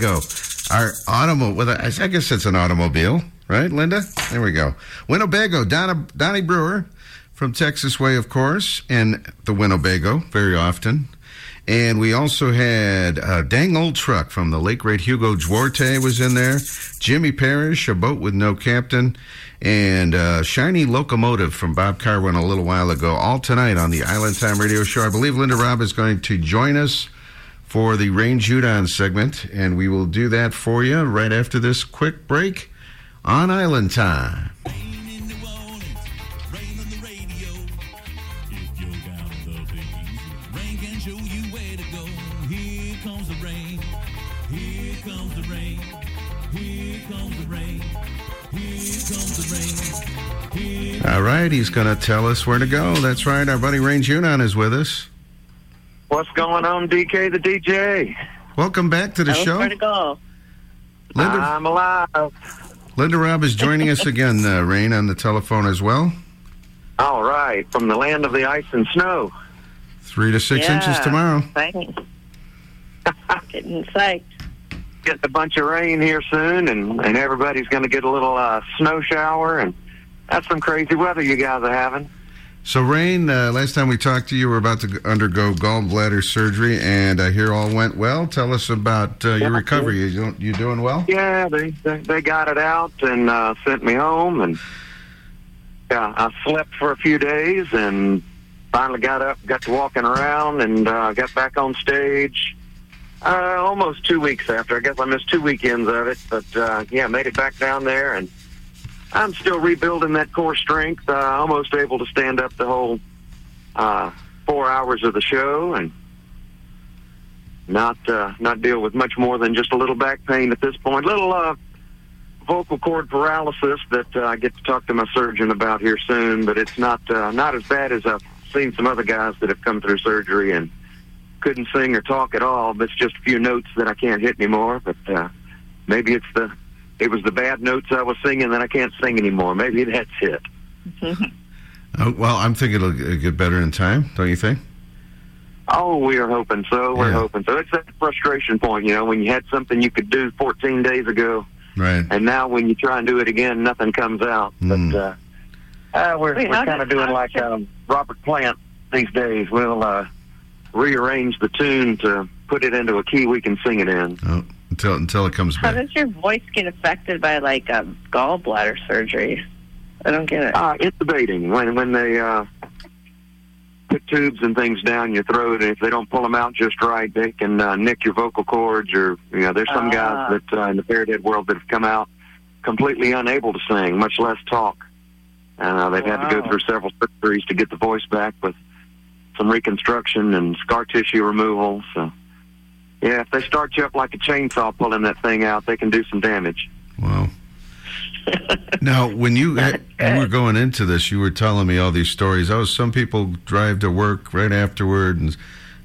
Winnebago. Our automobile, well, I guess it's an automobile, right, Linda? There we go. Winnebago. Donna, Donnie Brewer from Texas Way, of course, and the Winnebago very often. And we also had a dang old truck from the late great Hugo Duarte was in there. Jimmy Parrish, a boat with no captain, and a shiny locomotive from Bob Karwin a little while ago. All tonight on the Island Time Radio Show. I believe Linda Robb is going to join us for the Rain Jordan segment, and we will do that for you right after this quick break on Island Time. All right, he's going to tell us where to go. That's right. Our buddy Rain Jordan is with us. What's going on, DK the DJ? Welcome back to the Tell us show. where to go. Linda, I'm alive. Linda Robb is joining us again, uh, Rain, on the telephone as well. All right, from the land of the ice and snow. Three to six inches tomorrow. Exciting. Getting psyched. Getting a bunch of rain here soon, and, and everybody's going to get a little uh, snow shower, and that's some crazy weather you guys are having. So, Rain, uh, last time we talked to you, you were about to undergo gallbladder surgery, and I hear all went well. Tell us about uh, your recovery. You, doing- you doing well? Yeah, they they, they got it out and uh, sent me home, and yeah, I slept for a few days, and finally got up, got to walking around, and uh, got back on stage. Uh, almost two weeks after. I guess I missed two weekends of it, but uh, yeah, made it back down there, and I'm still rebuilding that core strength. Uh, almost able to stand up the whole uh, four hours of the show, and not uh, not deal with much more than just a little back pain at this point. Little uh, vocal cord paralysis that uh, I get to talk to my surgeon about here soon, but it's not uh, not as bad as I've seen some other guys that have come through surgery and couldn't sing or talk at all. But it's just a few notes that I can't hit anymore. But uh, maybe it's the it was the bad notes I was singing that I can't sing anymore. Maybe that's it. Uh, well, I'm thinking it'll get better in time, don't you think? Oh, we are hoping so. We're hoping so. It's that frustration point, you know, when you had something you could do 14 days ago, Right. and now when you try and do it again, nothing comes out. Hmm. But uh, uh, we're, Wait, we're how kind of did- doing like did- um, Robert Plant these days. We'll uh, rearrange the tune to put it into a key we can sing it in. Oh, until until it comes How back. does your voice get affected by like a gallbladder surgery? I don't get it. Uh, intubating when when they uh, put tubes and things down your throat, and if they don't pull them out just right, they can uh, nick your vocal cords. Or you know, there's some Ah. guys that uh, in the parrothead world that have come out completely unable to sing, much less talk. And uh, they've had to go through several surgeries to get the voice back with some reconstruction and scar tissue removal. So, yeah, if they start you up like a chainsaw pulling that thing out, they can do some damage. Wow. now, when you you were going into this, you were telling me all these stories. Oh, some people drive to work right afterward, and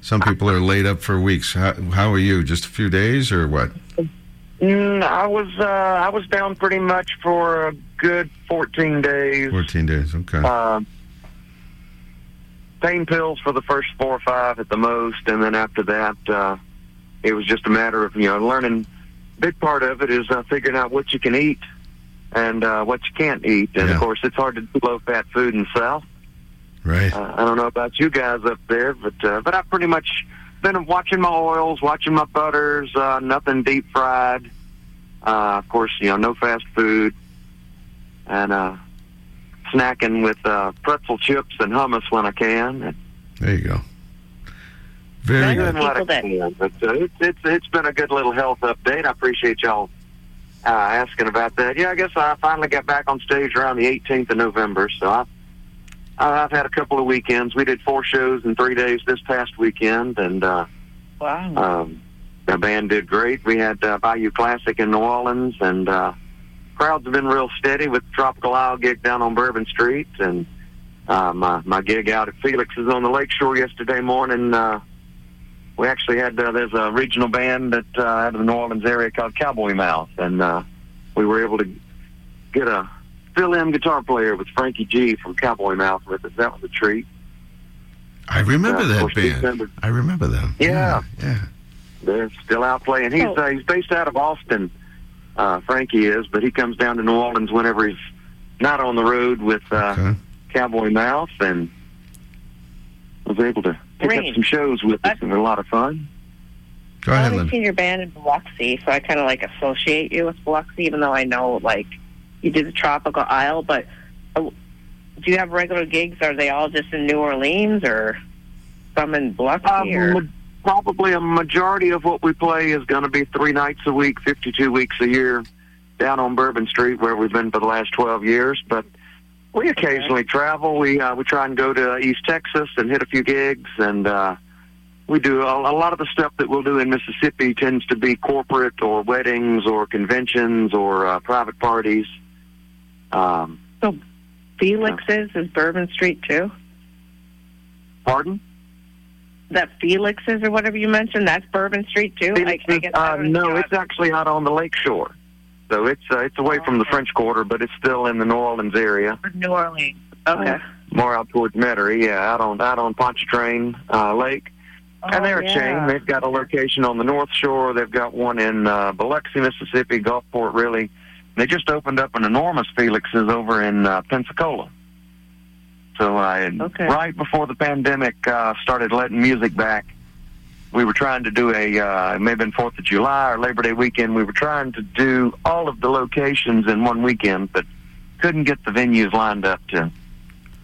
some people are laid up for weeks. How, how are you? Just a few days, or what? Mm, I was uh, I was down pretty much for a good 14 days. Fourteen days. Okay. Uh, pain pills for the first four or five at the most, and then after that, uh, it was just a matter of you know learning. Big part of it is uh, figuring out what you can eat and uh, what you can't eat, and Yeah. of course, it's hard to do low fat food in the South. Right. Uh, I don't know about you guys up there, but uh, but I've pretty much been watching my oils, watching my butters, uh, nothing deep fried. Uh, of course, you know, no fast food, and uh, snacking with uh, pretzel chips and hummus when I can. There you go. Very Doing good. what I but uh, it's it's it's been a good little health update. I appreciate y'all uh, asking about that. Yeah, I guess I finally got back on stage around the 18th of November, so I. I've had a couple of weekends. We did four shows in three days this past weekend, and uh, Wow. um, the band did great. We had uh, Bayou Classic in New Orleans, and uh, crowds have been real steady with Tropical Isle gig down on Bourbon Street, and uh, my my gig out at Felix's on the Lakeshore yesterday morning. Uh, we actually had uh, there's a regional band that uh, out of the New Orleans area called Cowboy Mouth, and uh, we were able to get a fill-in guitar player with Frankie G from Cowboy Mouth with us. That was a treat. I remember Uh, that band. December- I remember them. Yeah. Yeah. They're still out playing. He's uh, he's based out of Austin. Uh, Frankie is, but he comes down to New Orleans whenever he's not on the road with uh, Okay. Cowboy Mouth, and was able to pick Great. up some shows with us, and they're a lot of fun. Go I've ahead, only Lynn. seen your band in Biloxi, so I kind of like associate you with Biloxi, even though I know like you did the Tropical Isle. But uh, do you have regular gigs? Are they all just in New Orleans or some in Biloxi? Um, or ma- probably a majority of what we play is going to be three nights a week, 52 weeks a year, down on Bourbon Street, where we've been for the last 12 years. But we occasionally travel. We uh, we try and go to East Texas and hit a few gigs, and uh, we do a, a lot of the stuff that we'll do in Mississippi tends to be corporate or weddings or conventions or uh, private parties. Um, so, Felix's is Bourbon Street too. pardon? That Felix's or whatever you mentioned, that's Bourbon Street too. I, I guess Uh, no, it's actually out on the lake shore. So it's uh, it's away from the French Quarter, but it's still in the New Orleans area. New Orleans. Okay. Uh, more out towards Metairie, yeah, out on out on Pontchartrain uh, Lake. and they're Oh, a chain. They've got a location on the North Shore. They've got one in uh, Biloxi, Mississippi, Gulfport, really. They just opened up an enormous Felix's over in uh, Pensacola. So uh, Okay. right before the pandemic uh, started letting music back, we were trying to do a uh, it may have been Fourth of July or Labor Day weekend. We were trying to do all of the locations in one weekend, but couldn't get the venues lined up to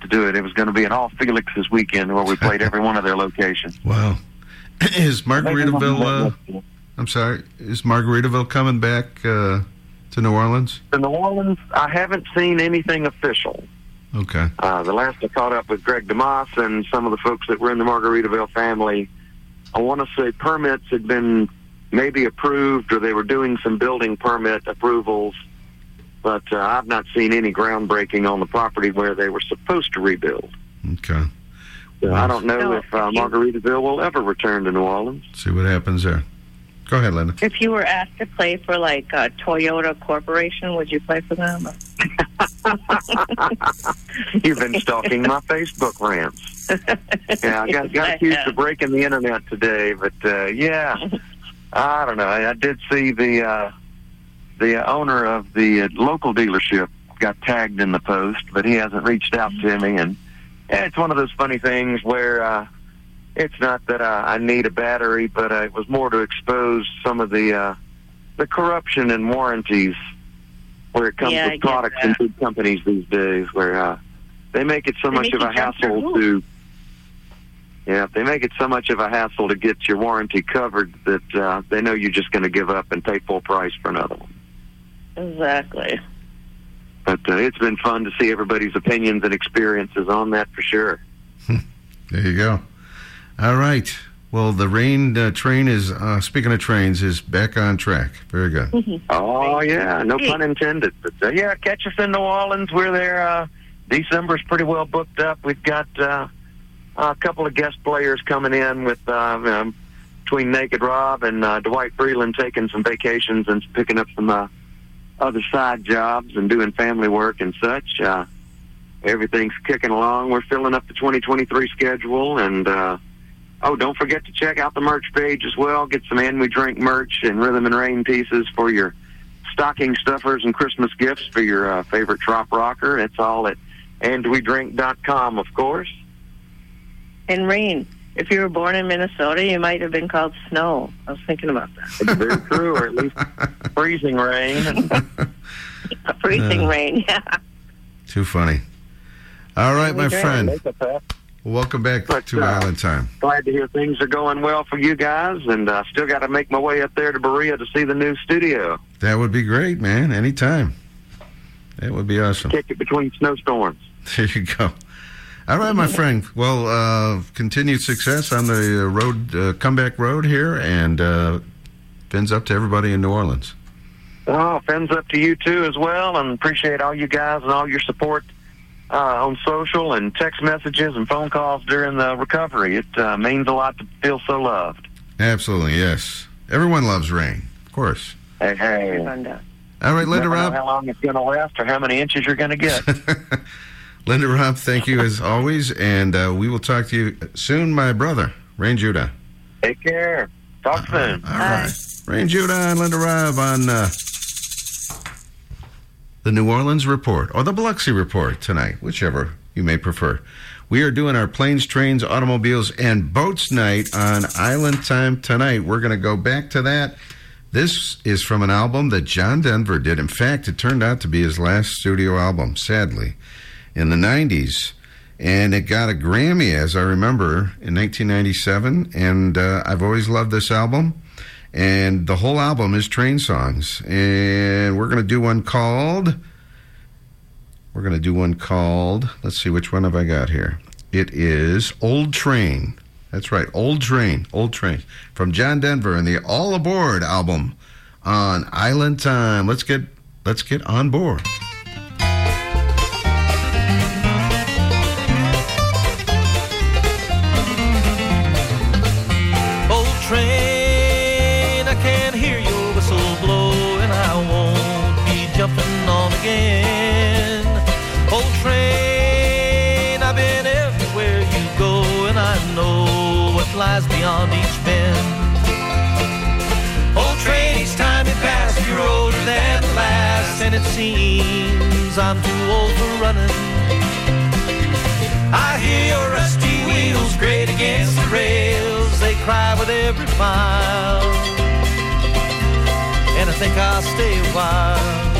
to do it. It was going to be an all Felix's weekend where we played every one of their locations. Wow. is Margaritaville? Uh, I'm sorry. Is Margaritaville coming back uh, to New Orleans? To New Orleans, I haven't seen anything official. Okay. Uh, the last I caught up with Greg DeMoss and some of the folks that were in the Margaritaville family, I want to say permits had been maybe approved or they were doing some building permit approvals, but uh, I've not seen any groundbreaking on the property where they were supposed to rebuild. Okay. So I don't know No, if uh, Margaritaville will ever return to New Orleans. See what happens there. Go ahead, Linda. If you were asked to play for like uh, Toyota Corporation, would you play for them? You've been stalking my Facebook rants. Yeah, I got, got accused of breaking the internet today, but uh, yeah, I don't know. I, I did see the uh, the owner of the uh, local dealership got tagged in the post, but he hasn't reached out to me, and yeah, it's one of those funny things where uh, it's not that I, I need a battery, but uh, it was more to expose some of the uh, the corruption and warranties where it comes Yeah, with get products and food companies these days, where uh, they make it so They much of a hassle to. Yeah, they make it so much of a hassle to get your warranty covered that uh, they know you're just going to give up and pay full price for another one. Exactly. But uh, it's been fun to see everybody's opinions and experiences on that for sure. There you go. All right. Well, the rain uh, train is, uh, speaking of trains, is back on track. Very good. Oh yeah, no pun intended. But uh, yeah, catch us in New Orleans. We're there. Uh, December's pretty well booked up. We've got uh, a couple of guest players coming in with uh, um, between Naked Rob and uh, Dwight Freeland taking some vacations and picking up some uh, other side jobs and doing family work and such. Uh, everything's kicking along. We're filling up the 2023 schedule and. Uh, Oh, don't forget to check out the merch page as well. Get some And We Drink merch and Rhythm and Rain pieces for your stocking stuffers and Christmas gifts for your uh, favorite trop rocker. It's all at andwedrink.com, of course. And rain. If you were born in Minnesota, you might have been called Snow. I was thinking about that. It's very true, or at least freezing rain. Freezing Uh. rain, yeah. Too funny. All right, my We did. friend. Welcome back to uh, Island Time. Glad to hear things are going well for you guys, and uh, still got to make my way up there to Berea to see the new studio. That would be great, man. Anytime. That would be awesome. Kick it between snowstorms. There you go. All right, my friend. Well, uh, continued success on the uh, road, uh, comeback road here, and uh, fins up to everybody in New Orleans. Oh, fins up to you too as well, and appreciate all you guys and all your support uh, on social and text messages and phone calls during the recovery. It uh, means a lot to feel so loved. Absolutely, yes. Everyone loves rain, of course. Hey, hey. All right, Linda Never Rob. how long it's going to last or how many inches you're going to get. Linda Rob, thank you as always, and uh, we will talk to you soon, my brother, Rain Jordan. Take care. Talk soon. All right. Rain Jordan and Linda Rob on uh, the New Orleans Report or the Biloxi Report tonight, whichever you may prefer. We are doing our planes, trains, automobiles, and boats night on Island Time tonight. We're going to go back to that. This is from an album that John Denver did. In fact, it turned out to be his last studio album, sadly, in the 90s. And it got a Grammy, as I remember, in 1997. And uh, I've always loved this album. And the whole album is train songs. And we're going to do one called. We're going to do one called. Let's see, which one have I got here? It is Old Train. That's right, Old Train. Old Train. From John Denver and the All Aboard album on Island Time. Let's get let's get on board. Won't on again. Old train, I've been everywhere you go, and I know what lies beyond each bend. Old train, each time you pass, you're older than the last, and it seems I'm too old for running. I hear your rusty wheels grate against the rails. They cry with every mile. And I think I'll stay a while.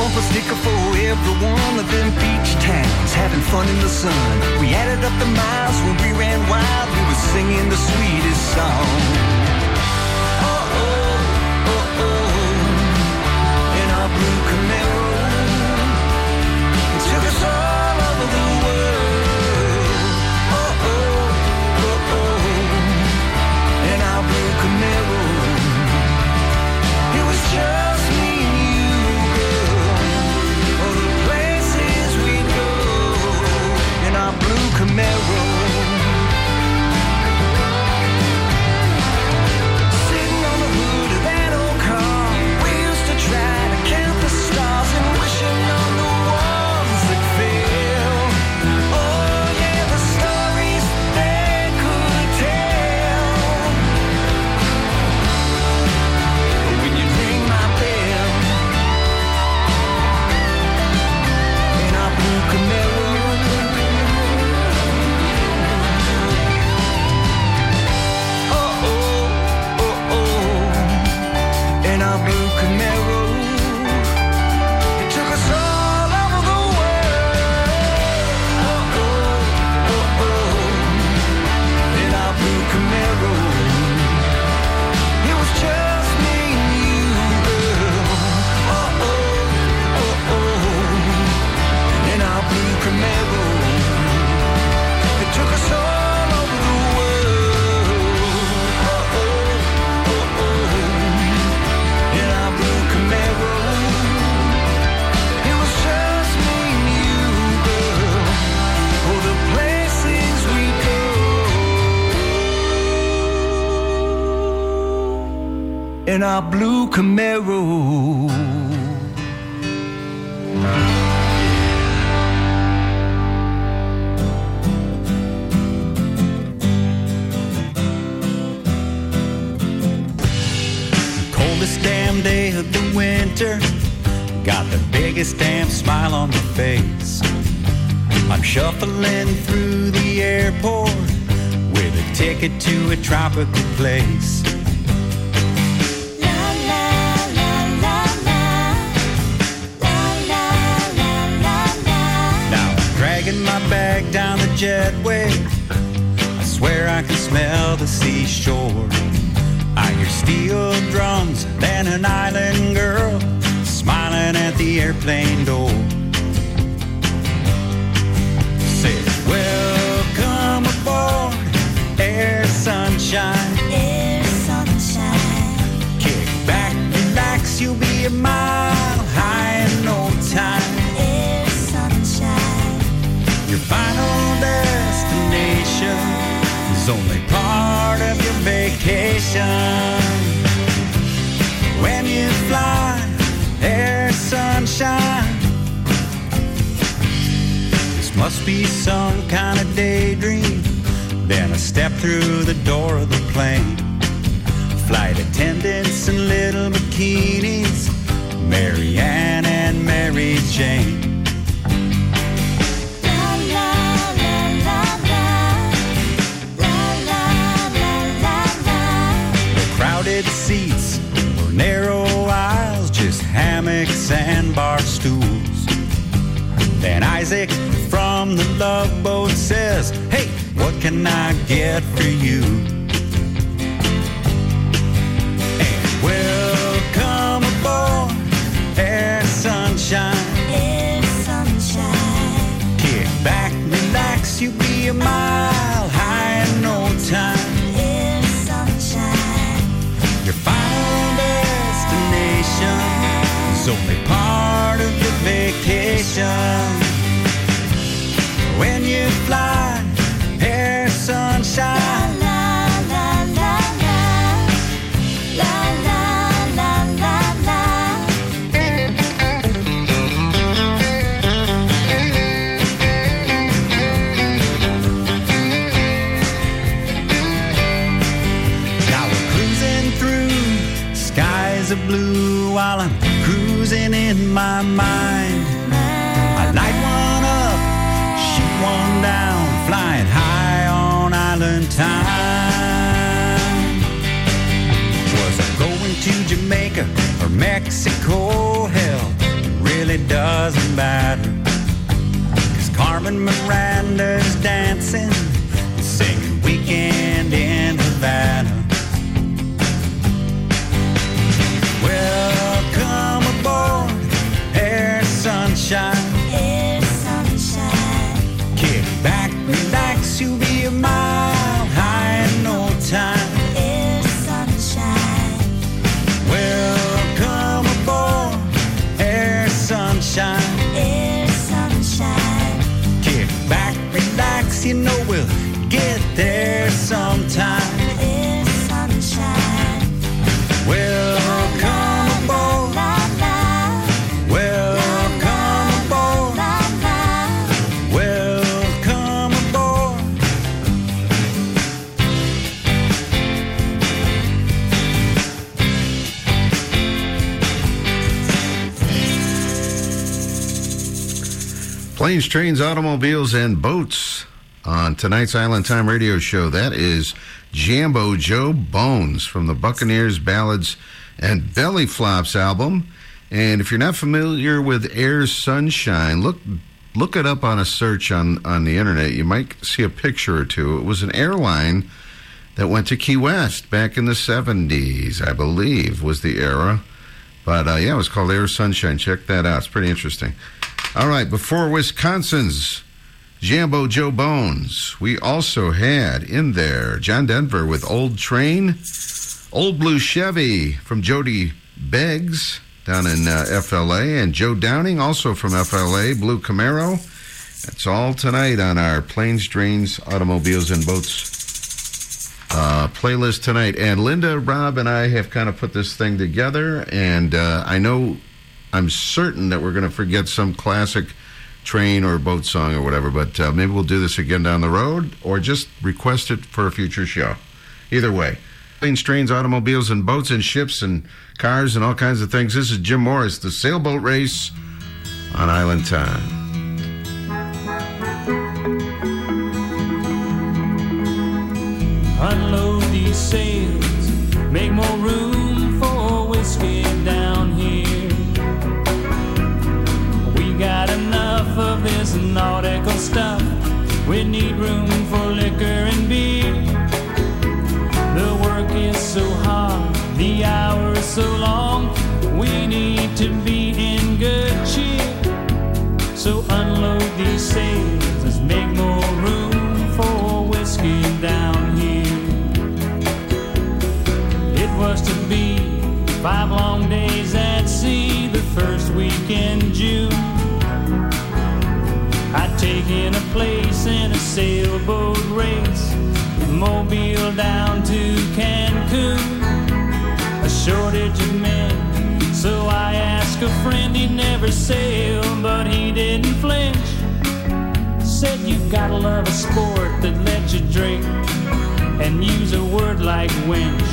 bumper sticker for every one of them beach towns, having fun in the sun. We added up the miles when we ran wild, we were singing the sweetest song. In our blue Camaro. Coldest damn day of the winter. Got the biggest damn smile on my face. I'm shuffling through the airport with a ticket to a tropical place. Bag down. I swear I can smell the seashore. I hear steel drums, then an island girl smiling at the airplane door. Said, Welcome aboard, air sunshine. Air sunshine. Kick back, relax, you'll be a mile destination is only part of your vacation. When you fly, there's sunshine. This must be some kind of daydream. Then I step through the door of the plane. Flight attendants in little bikinis, Mary Ann and Mary Jane. Narrow aisles, just hammocks and bar stools. Then Isaac from the love boat says, Hey, what can I get for you? Is only part of the vacation. When you fly, air sunshine. My mind. I light one up, shoot one down, flying high on island time. Was I going to Jamaica or Mexico? Hell, really doesn't matter. Cause Carmen Miranda's dancing, singing Weekend in Havana. Trains, automobiles, and boats on tonight's Island Time radio show. That is Jambo Joe Bones from the Buccaneers Ballads and Belly Flops album. And if you're not familiar with Air Sunshine, look look it up on a search on, on the internet. You might see a picture or two. It was an airline that went to Key West back in the 70s, I believe, was the era. But uh, yeah, it was called Air Sunshine. Check that out. It's pretty interesting. All right, before Wisconsin's Jambo Joe Bones, we also had in there John Denver with Old Train, Old Blue Chevy from Jody Beggs down in uh, FLA, and Joe Downing also from FLA, Blue Camaro. That's all tonight on our Planes, Drains, Automobiles, and Boats uh, playlist tonight. And Linda, Rob, and I have kind of put this thing together, and uh, I know, I'm certain that we're going to forget some classic train or boat song or whatever, but uh, maybe we'll do this again down the road or just request it for a future show. Either way. Planes, trains, automobiles, and boats and ships and cars and all kinds of things. This is Jim Morris, the sailboat race on Island Time. Unload these sails, make more room this nautical stuff. We need room for liquor and beer. The work is so hard, the hours so long. We need to be in good cheer. So unload these sails, make more room for whiskey down here. It was to be five long days at sea the first week in June. I'd a place in a sailboat race, Mobile down to Cancun. A shortage of men, so I asked a friend. He'd never sailed, but he didn't flinch. Said you gotta love a sport that lets you drink and use a word like winch.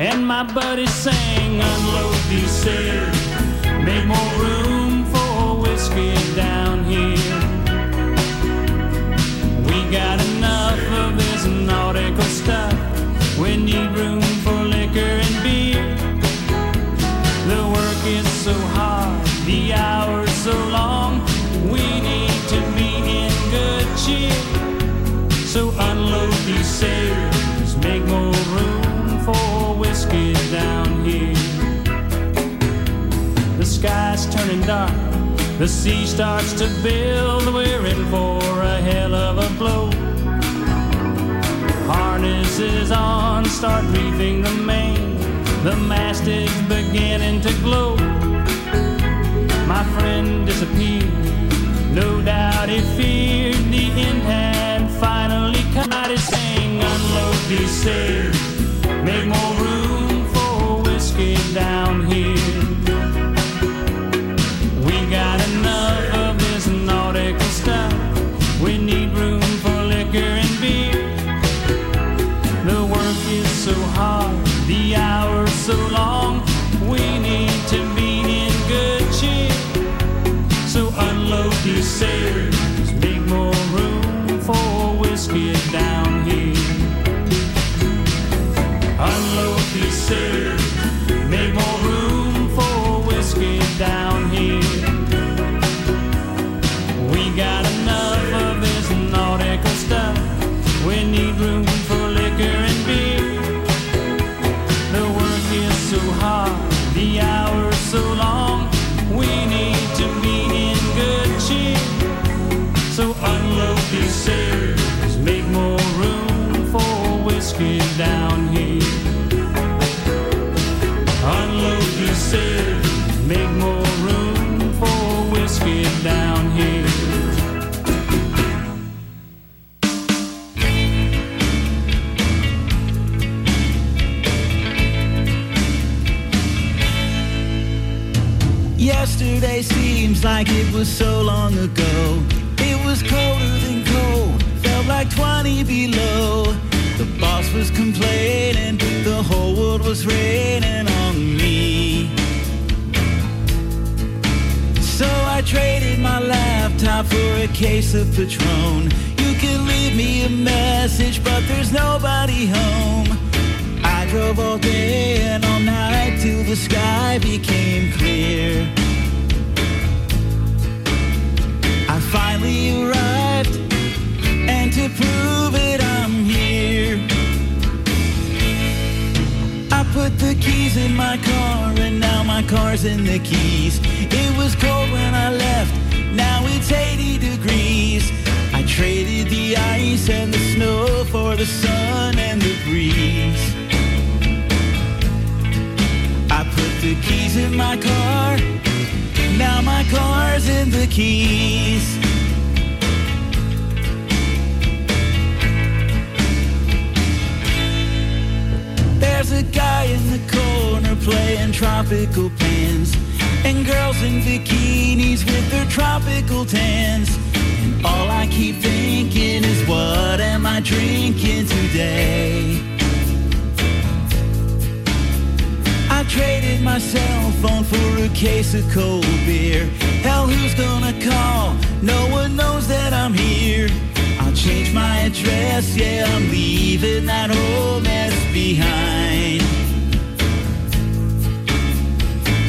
And my buddy sang, unload these sails, make more room for whiskey down here. Got enough of this nautical stuff. We need room for liquor and beer. The work is so hard, the hours so long. We need to be in good cheer. So unload these sails, make more room for whiskey down here. The sky's turning dark, the sea starts to build. We're in for a hell of a blow. Harness is on, start reefing the main. The mast is beginning to glow. My friend disappeared. No doubt he feared the end had finally come. I His sang, unload these sails, make more room for whiskey down here. Is so hard, the hours so long. We need to be in good cheer. So unload sails, seems like it was so long ago. It was colder than cold, felt like 20 below. The boss was complaining, the whole world was raining on me. So I traded my laptop for a case of Patron. You can leave me a message, but there's nobody home. I drove all day and all night till the sky became clear. To prove it, I'm here. I put the keys in my car, and now my car's in the keys. It was cold when I left, now it's 80 degrees. I traded the ice and the snow for the sun and the breeze. I put the keys in my car, now my car's in the keys. The guy in the corner playing tropical pans. And girls in bikinis with their tropical tans. And all I keep thinking is, what am I drinking today? I traded my cell phone for a case of cold beer. Hell, who's gonna call? No one knows that I'm here. Change my address, yeah, I'm leaving that whole mess behind.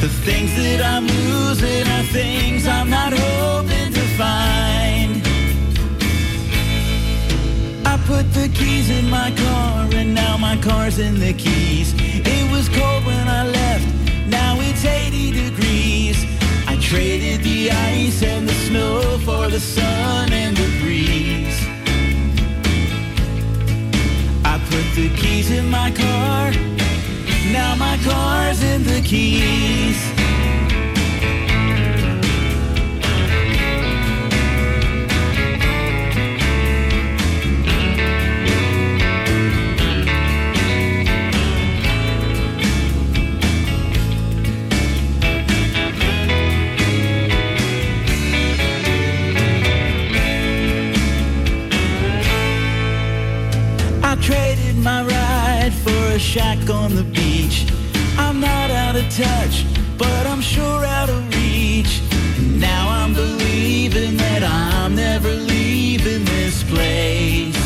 The things that I'm losing are things I'm not hoping to find. I put the keys in my car and now my car's in the keys. It was cold when I left, now it's 80 degrees. I traded the ice and the snow for the sun and the breeze. The keys in my car, now my car's in the keys. A shack on the beach. I'm not out of touch, but I'm sure out of reach. And now I'm believing that I'm never leaving this place.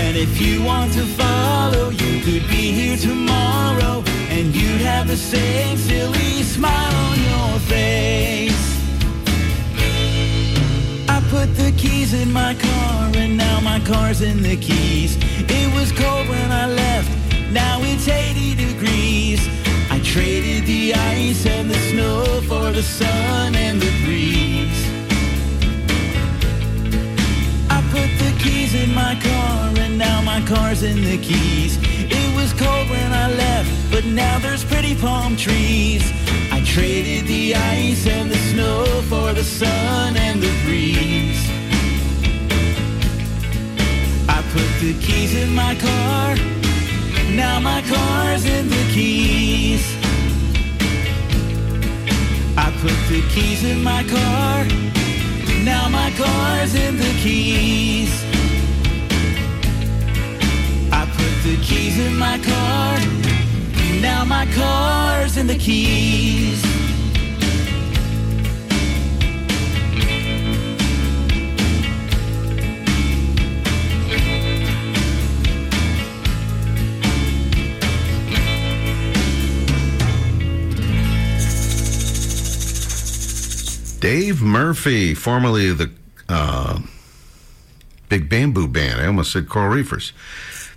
And if you want to follow, you could be here tomorrow, and you'd have the same silly smile on your face. I put the keys in my car and now my car's in the keys. It was cold when I left, now it's 80 degrees. I traded the ice and the snow for the sun and the breeze. I put the keys in my car and now my car's in the keys. It was cold when I left, but now there's pretty palm trees. I traded the ice and the snow for the sun and the breeze. Put the keys in my car, now my car's in the keys. I put the keys in my car, now my car's in the keys. I put the keys in my car, now my car's in the keys. Dave Murphy, formerly the uh, Big Bamboo Band. I almost said Coral Reefers.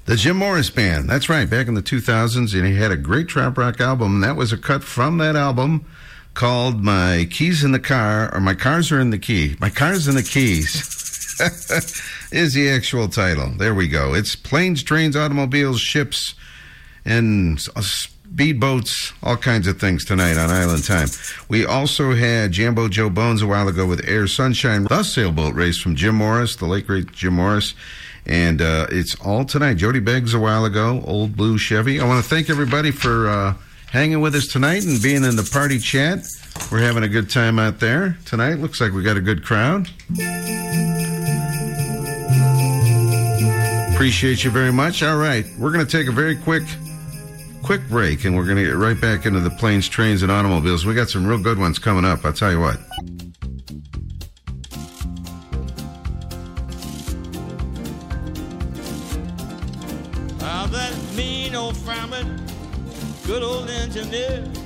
The Jim Morris Band. That's right, back in the 2000s, and he had a great trop rock album. And that was a cut from that album called My Keys in the Car, or My Cars Are in the Key. My Cars in the Keys is the actual title. There we go. It's planes, trains, automobiles, ships, and speedboats, all kinds of things tonight on Island Time. We also had Jambo Joe Bones a while ago with Air Sunshine, the sailboat race from Jim Morris, the late great Jim Morris. And uh, it's all tonight. Jody Beggs a while ago, Old Blue Chevy. I want to thank everybody for uh, hanging with us tonight and being in the party chat. We're having a good time out there tonight. Looks like we got a good crowd. Appreciate you very much. All right, we're going to take a very quick quick break and we're going to get right back into the planes, trains, and automobiles. We got some real good ones coming up. I'll tell you what. Good old engineer.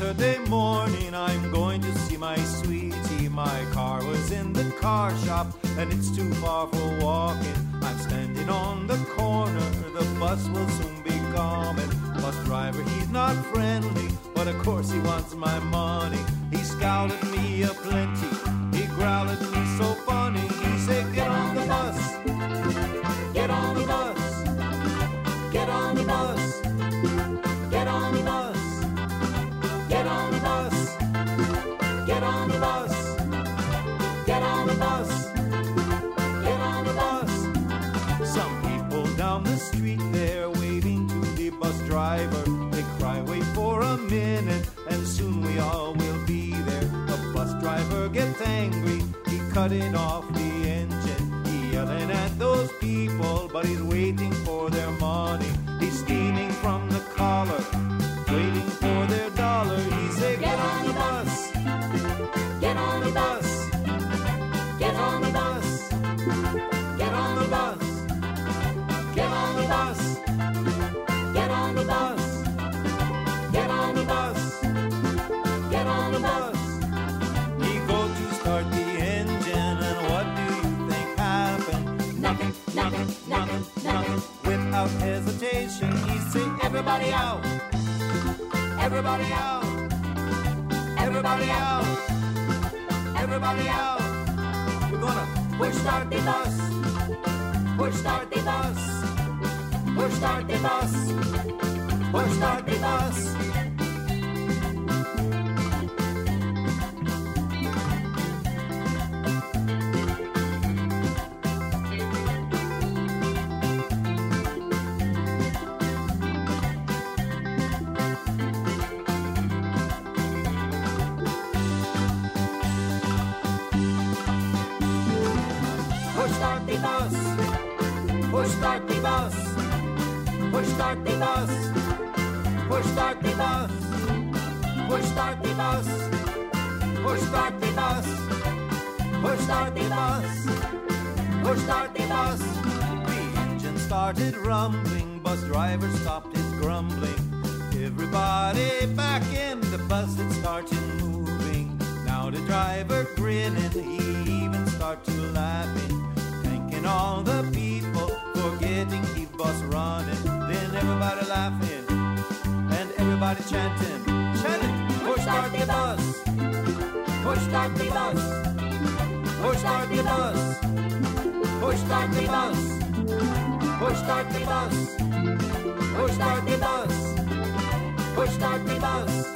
Saturday morning, I'm going to see my sweetie. My car was in the car shop, and it's too far for walking. I'm standing on the corner, the bus will soon be coming. Bus driver, he's not friendly, but of course he wants my money. He scowled at me a plenty, he growled at me so funny. He driver. They cry, wait for a minute, and soon we all will be there. The bus driver gets angry, he cutting off the engine. He yelling at those people, but he's waiting for their money. He's steaming from the collar. Everybody out, everybody out, everybody out, everybody out. We're gonna push start the bus, push start the bus, push start the bus, push start the bus. Started rumbling. Bus driver stopped his grumbling. Everybody back in the bus. It started moving. Now the driver grinning. He even started laughing. Thanking all the people for getting the bus running. Then everybody laughing and everybody chanting, chanting. Push start the bus. Push start the bus. Push start the bus. Push start the bus. Push start the bus. Push start the bus. Push start the bus.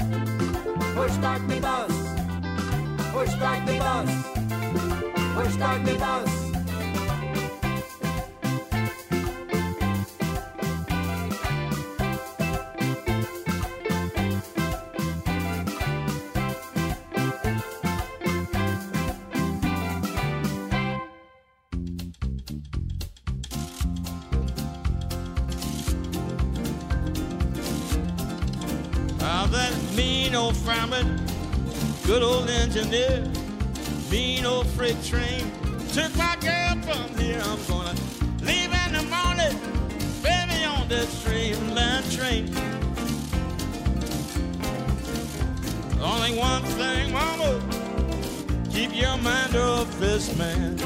Push start the bus. Push start the bus. Push start the bus. Engineer, mean old freight train. Took my girl from here. I'm gonna leave in the morning, baby, on that streamline train. Only one thing, mama, keep your mind off this man.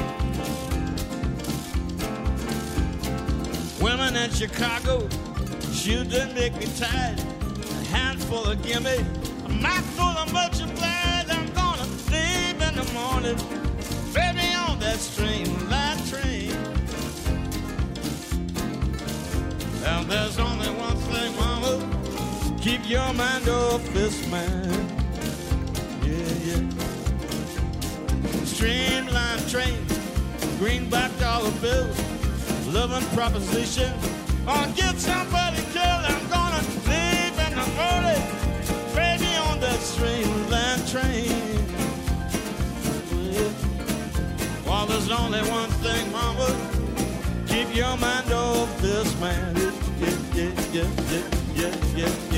Women in Chicago, shoot didn't make me tired. A handful of gimme, a mouthful of much morning, baby, on that streamline train. And there's only one thing, mama, keep your mind off this man. Yeah, yeah. Streamline train, greenback dollar bills, loving proposition. Or get somebody only one thing, mama. Keep your mind off this man. Yeah, yeah, yeah, yeah, yeah, yeah.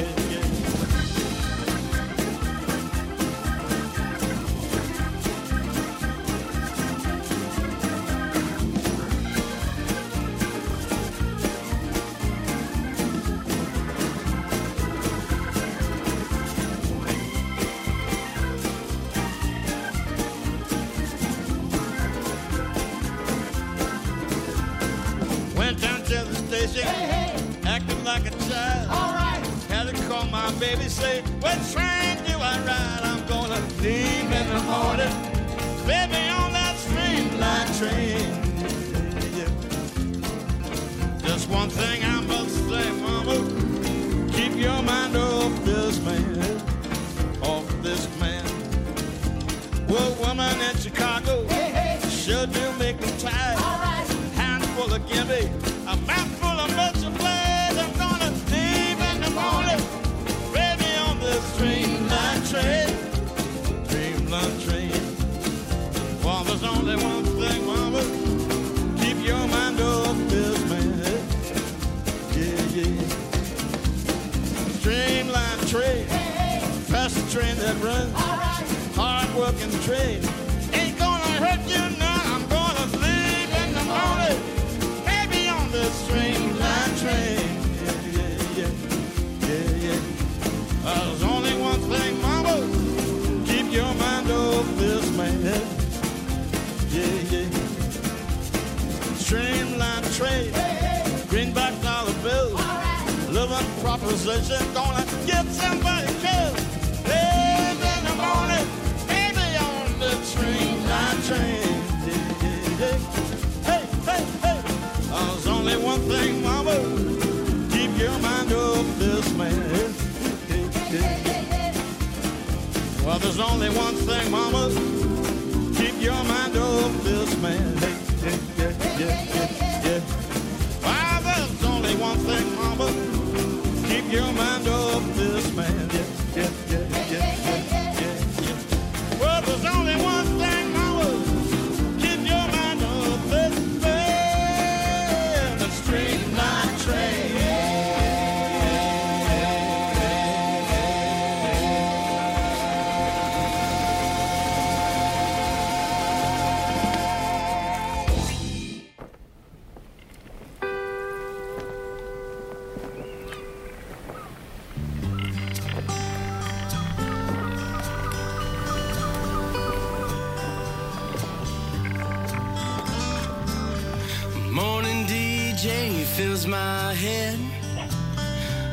DJ fills my head.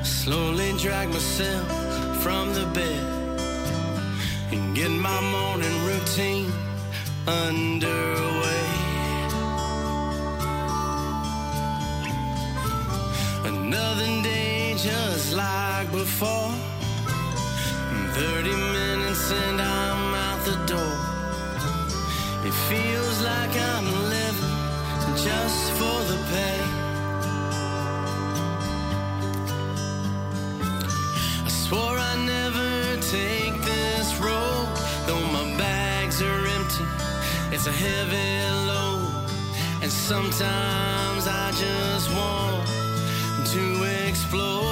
Slowly drag myself from the bed and get my morning routine underway. Another day just like before. 30 minutes and I'm out the door. It feels like I'm living just for the pay. take this road, though my bags are empty. It's a heavy load, and sometimes I just want to explode.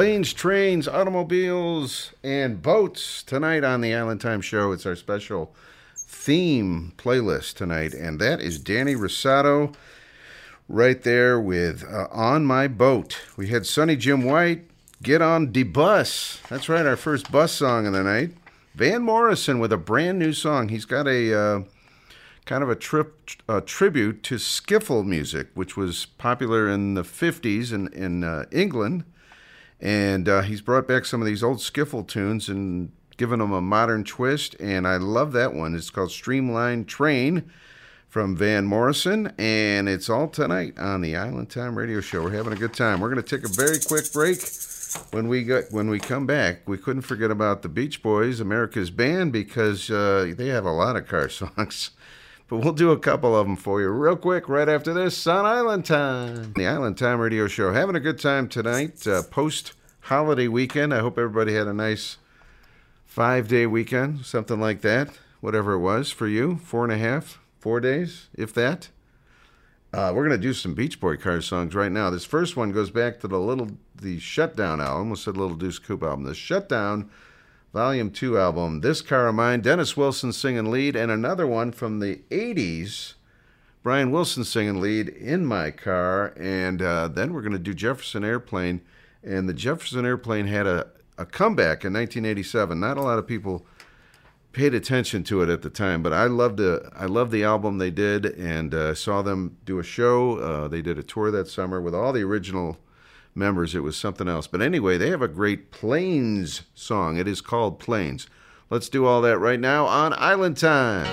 Planes, trains, automobiles, and boats tonight on the Island Time Show. It's our special theme playlist tonight, and that is Danny Rosato right there with uh, On My Boat. We had Sonny Jim White, Get on the Bus. That's right, our first bus song of the night. Van Morrison with a brand new song. He's got a uh, kind of a trip a tribute to skiffle music, which was popular in the 50s in, in uh, England. And uh, he's brought back some of these old skiffle tunes and given them a modern twist. And I love that one. It's called Streamline Train from Van Morrison. And it's all tonight on the Island Time Radio Show. We're having a good time. We're going to take a very quick break. When we got when we come back, we couldn't forget about the Beach Boys, America's band, because uh, they have a lot of car songs. But we'll do a couple of them for you real quick right after this on Island Time. The Island Time Radio Show. Having a good time tonight, uh, post holiday weekend. I hope everybody had a nice five day weekend, something like that, whatever it was for you. Four and a half, four days, if that. Uh, we're going to do some Beach Boy car songs right now. This first one goes back to the little the Shutdown album. Almost said Little Deuce Coupe album. The Shutdown Volume 2 album, This Car of Mine, Dennis Wilson singing lead, and another one from the 80s, Brian Wilson singing lead, In My Car. And uh, then we're going to do Jefferson Airplane. And the Jefferson Airplane had a, a comeback in 1987. Not a lot of people paid attention to it at the time, but I loved the I loved the album they did, and uh, saw them do a show. Uh, they did a tour that summer with all the original members. It was something else. But anyway, they have a great Planes song. It is called Planes. Let's do all that right now on Island Time.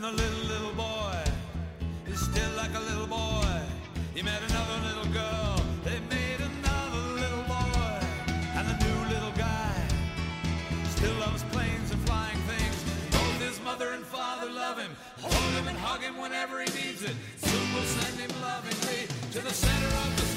And the little, little boy is still like a little boy. He met another little girl. They made another little boy. And the new little guy still loves planes and flying things. Both his mother and father love him. Hold him and hug him whenever he needs it. Soon we'll send him lovingly to the center of the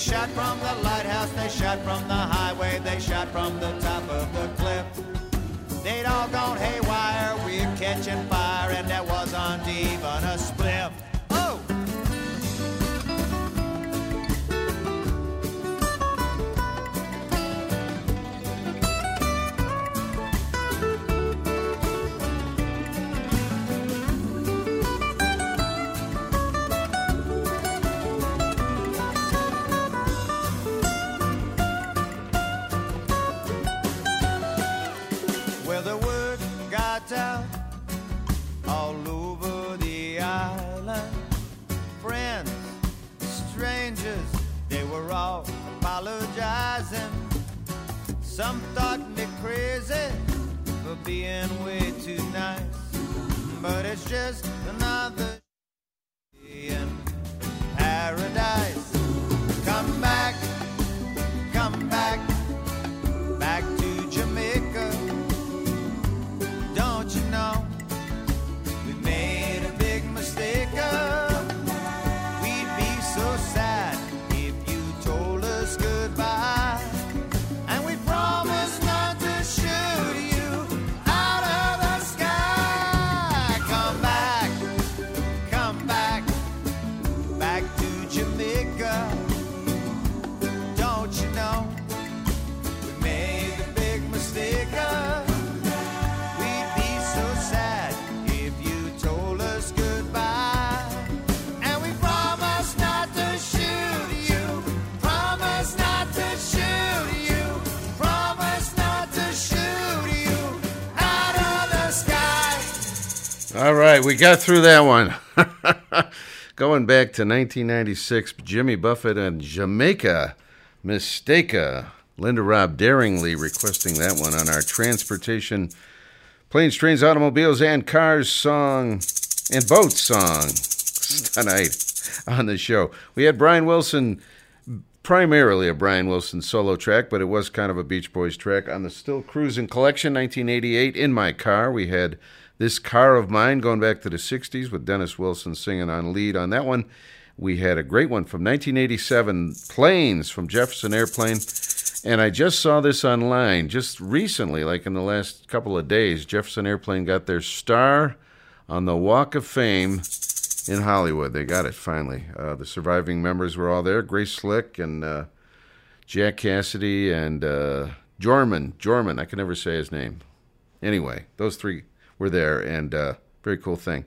shot from the lighthouse, they shot from the highway, they shot from the top of the cliff. They'd all gone haywire, we're catching fire, and there wasn't even a thought me crazy for being way too nice. But it's just another right, we got through that one. Going back to 1996, Jimmy Buffett and Jamaica, Mistaica. Linda Robb daringly requesting that one on our transportation, planes, trains, automobiles, and cars song and boats song tonight on the show. We had Brian Wilson, primarily a Brian Wilson solo track, but it was kind of a Beach Boys track on the Still Cruising Collection, 1988. In my car, we had this car of mine going back to the 60s with Dennis Wilson singing on lead on that one. We had a great one from 1987, Planes from Jefferson Airplane. And I just saw this online just recently, like in the last couple of days. Jefferson Airplane got their star on the Walk of Fame in Hollywood. They got it finally. Uh, the surviving members were all there Grace Slick and uh, Jack Casady and uh, Jorman. Jorman, I can never say his name. Anyway, those three were there, and uh, very cool thing.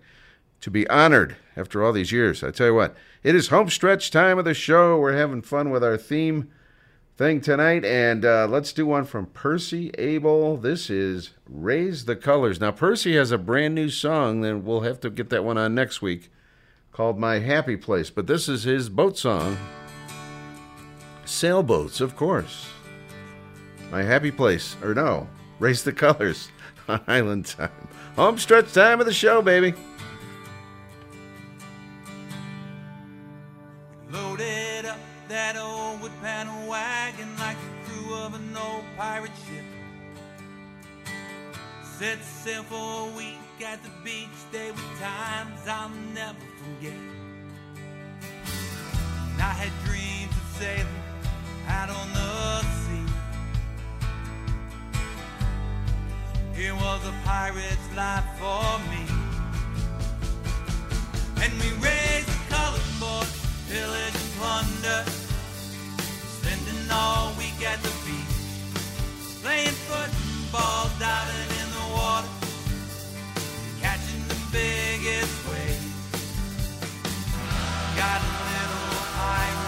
To be honored after all these years. I tell you what, it is home stretch time of the show. We're having fun with our theme thing tonight, and uh, let's do one from Percy Abel. This is Raise the Colors. Now, Percy has a brand new song, then we'll have to get that one on next week, called My Happy Place. But this is his boat song. Sailboats, of course. My Happy Place, or no, Raise the Colors on Island Time. Home stretch time of the show, baby. Loaded up that old wood panel wagon like the crew of an old pirate ship. Set sail for a week at the beach, there were times I'll never forget. And I had dreams of sailing out on the sea. Here was a pirate's life for me. And we raised the colors for pillage and plunder. Spending all week at the beach. Playing football, diving in the water. Catching the biggest waves. Got a little pirate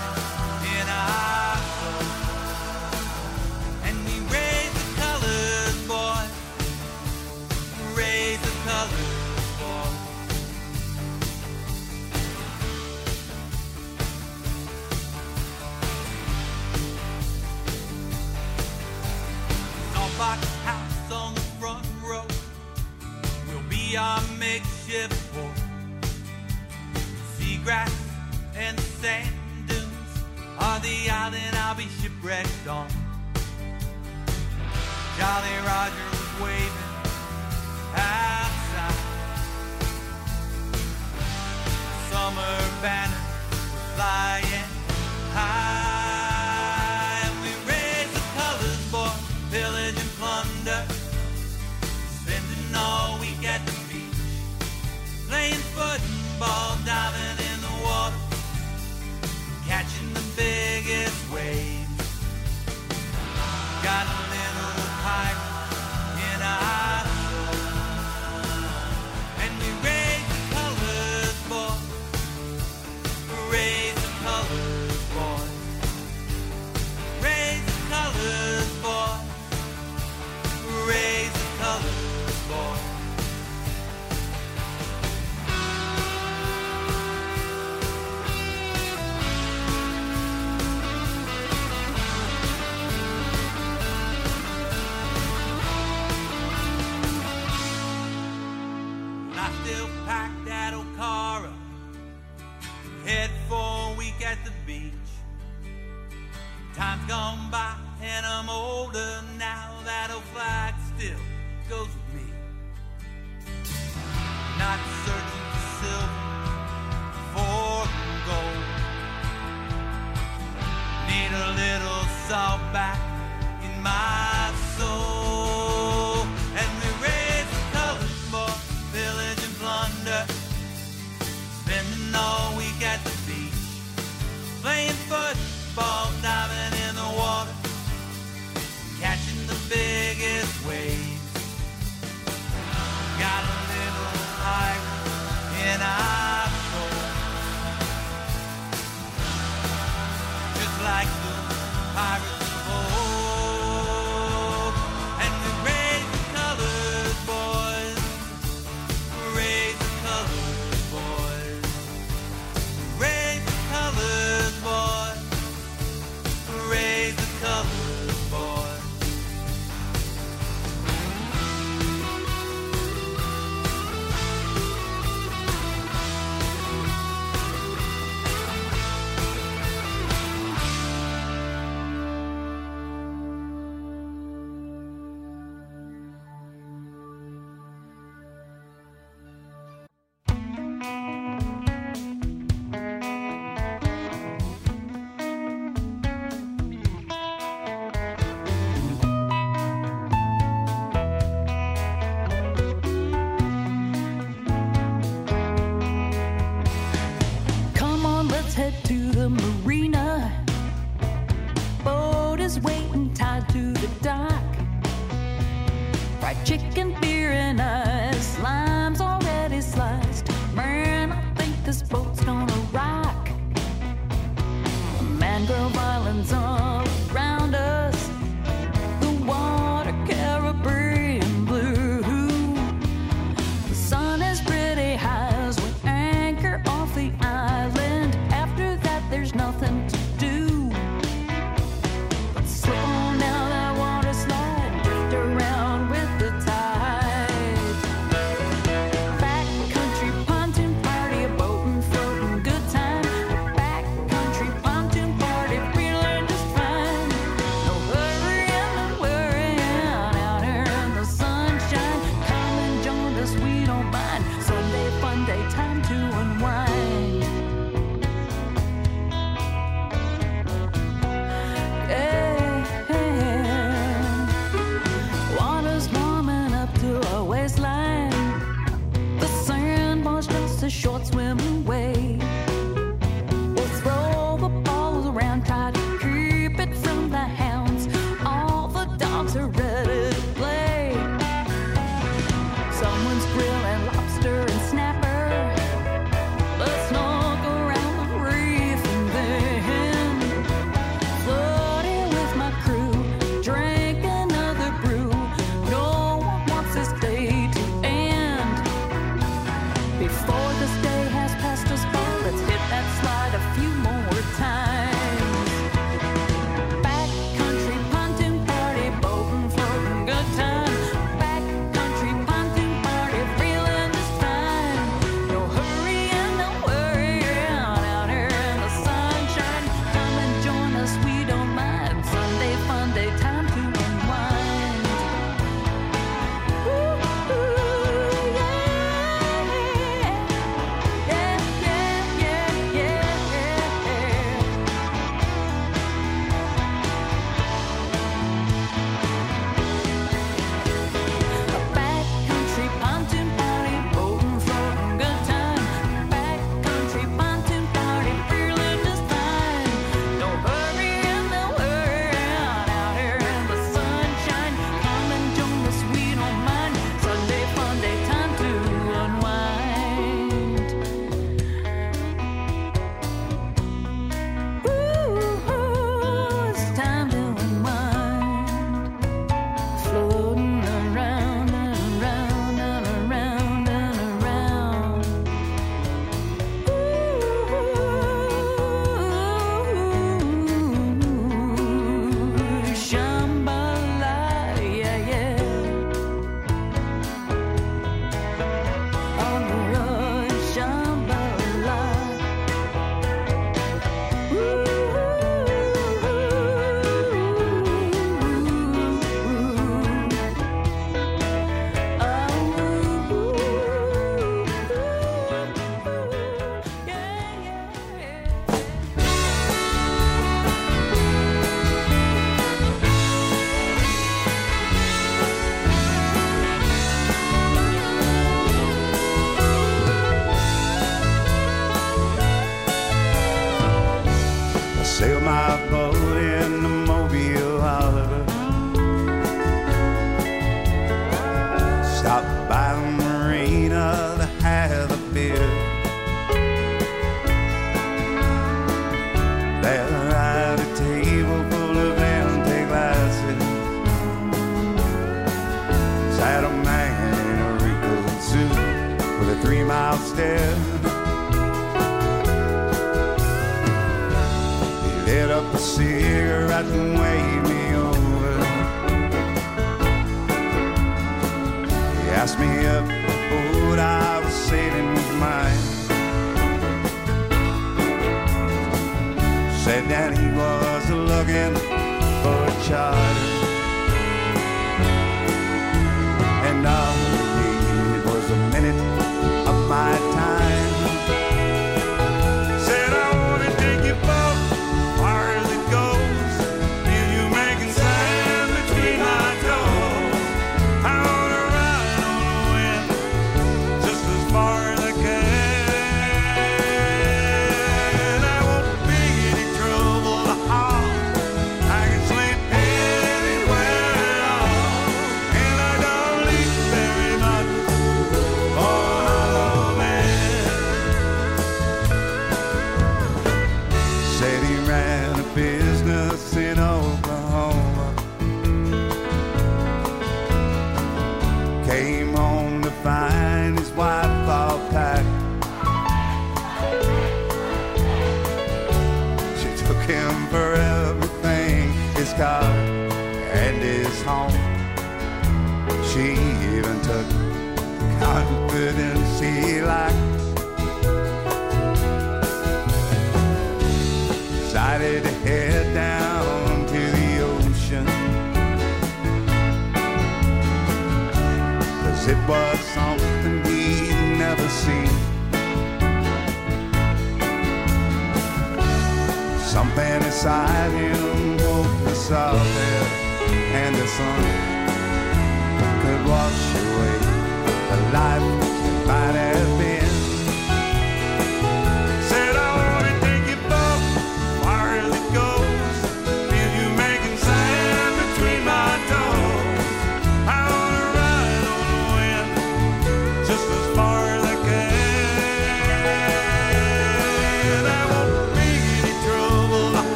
Box house on the front row will be our makeshift port. Seagrass and sand dunes are the island I'll be shipwrecked on. Jolly Roger was waving outside. Summer banner was flying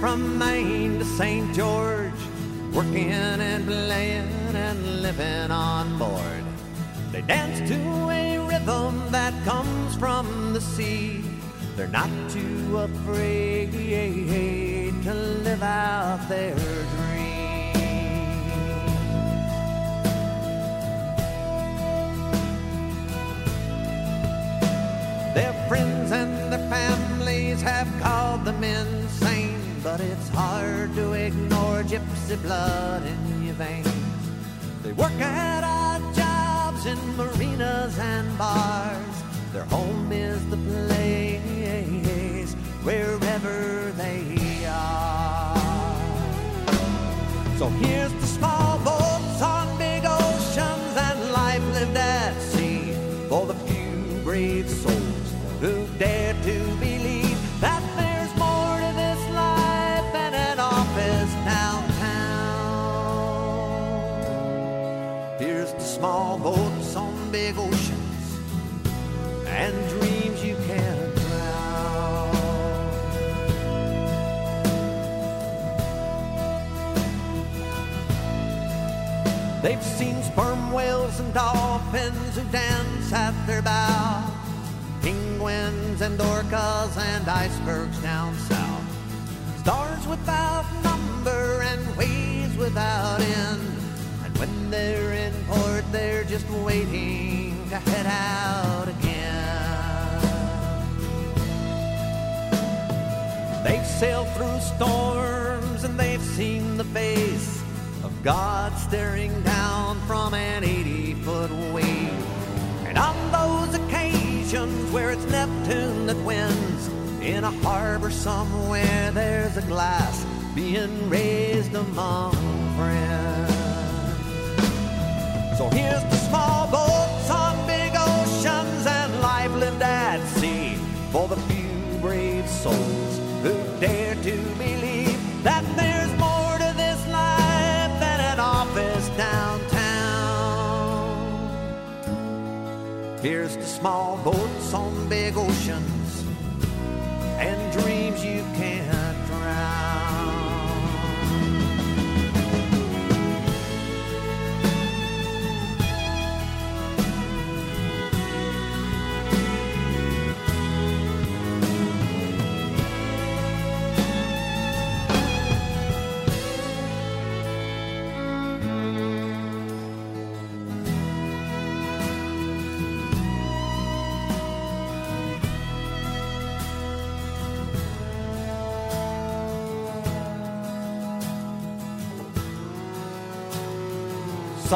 from Maine to St. George, working and playing and living on board. They dance to a rhythm that comes from the sea. They're not too love.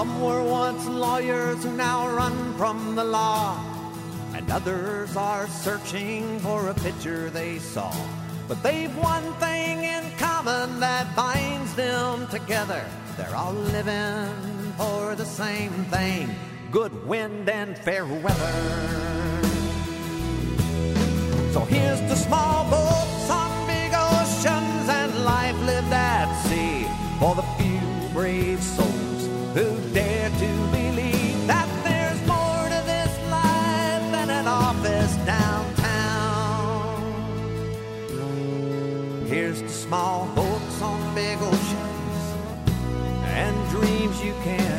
Some were once lawyers who now run from the law, and others are searching for a picture they saw. But they've one thing in common that binds them together. They're all living for the same thing good wind and fair weather. So here's the small boy. small boats on big oceans and dreams you can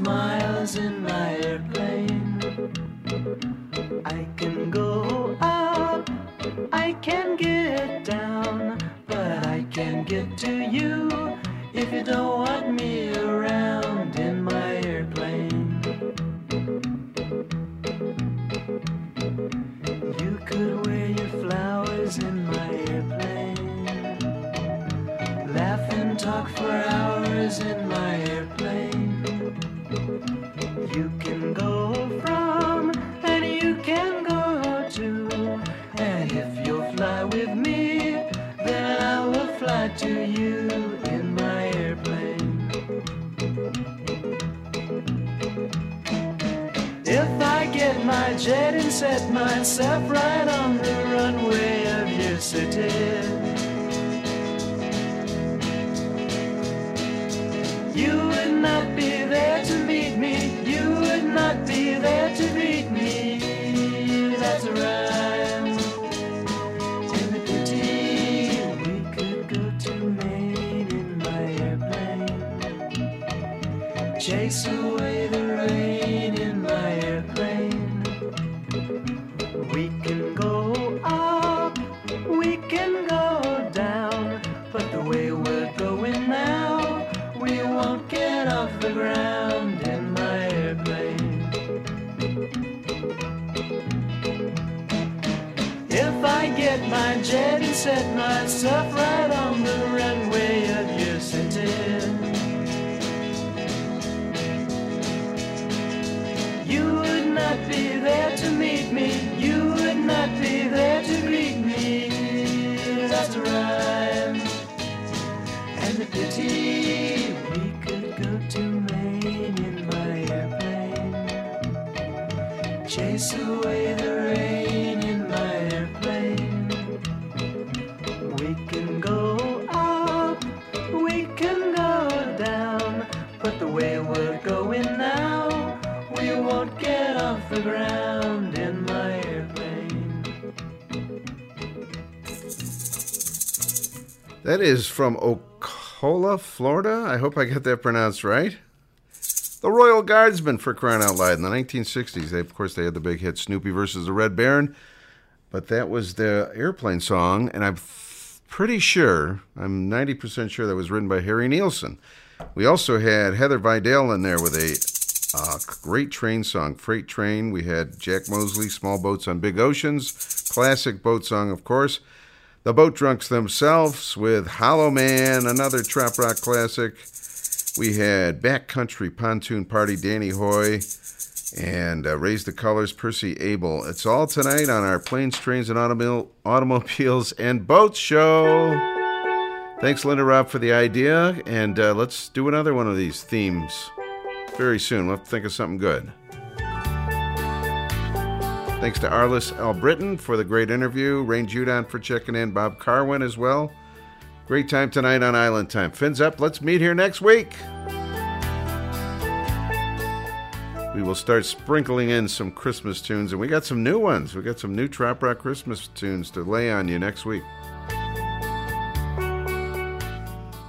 miles in my airplane. I can go up, I can get down, but I can't get to you if you don't want me jet and set myself right on from Ocala, Florida. I hope I got that pronounced right. The Royal Guardsmen, for crying out loud, in the 1960s. They, of course, they had the big hit Snoopy versus the Red Baron, but that was the airplane song, and I'm pretty sure, I'm 90% sure that was written by Harry Nilsson. We also had Heather Vidal in there with a uh, great train song, Freight Train. We had Jack Mosley, Small Boats on Big Oceans, classic boat song, of course. The Boat Drunks themselves with Hollow Man, another trop rock classic. We had Backcountry Pontoon Party, Danny Hoy, and uh, Raise the Colors, Percy Abel. It's all tonight on our Planes, Trains, and Automo- Automobiles and Boats show. Thanks, Linda Rob, for the idea, and uh, let's do another one of these themes very soon. We'll have to think of something good. Thanks to Arliss Albritton for the great interview, Rain Jordan for checking in, Bob Karwin as well. Great time tonight on Island Time. Fins up. Let's meet here next week. We will start sprinkling in some Christmas tunes, and we got some new ones. We got some new Trop Rock Christmas tunes to lay on you next week.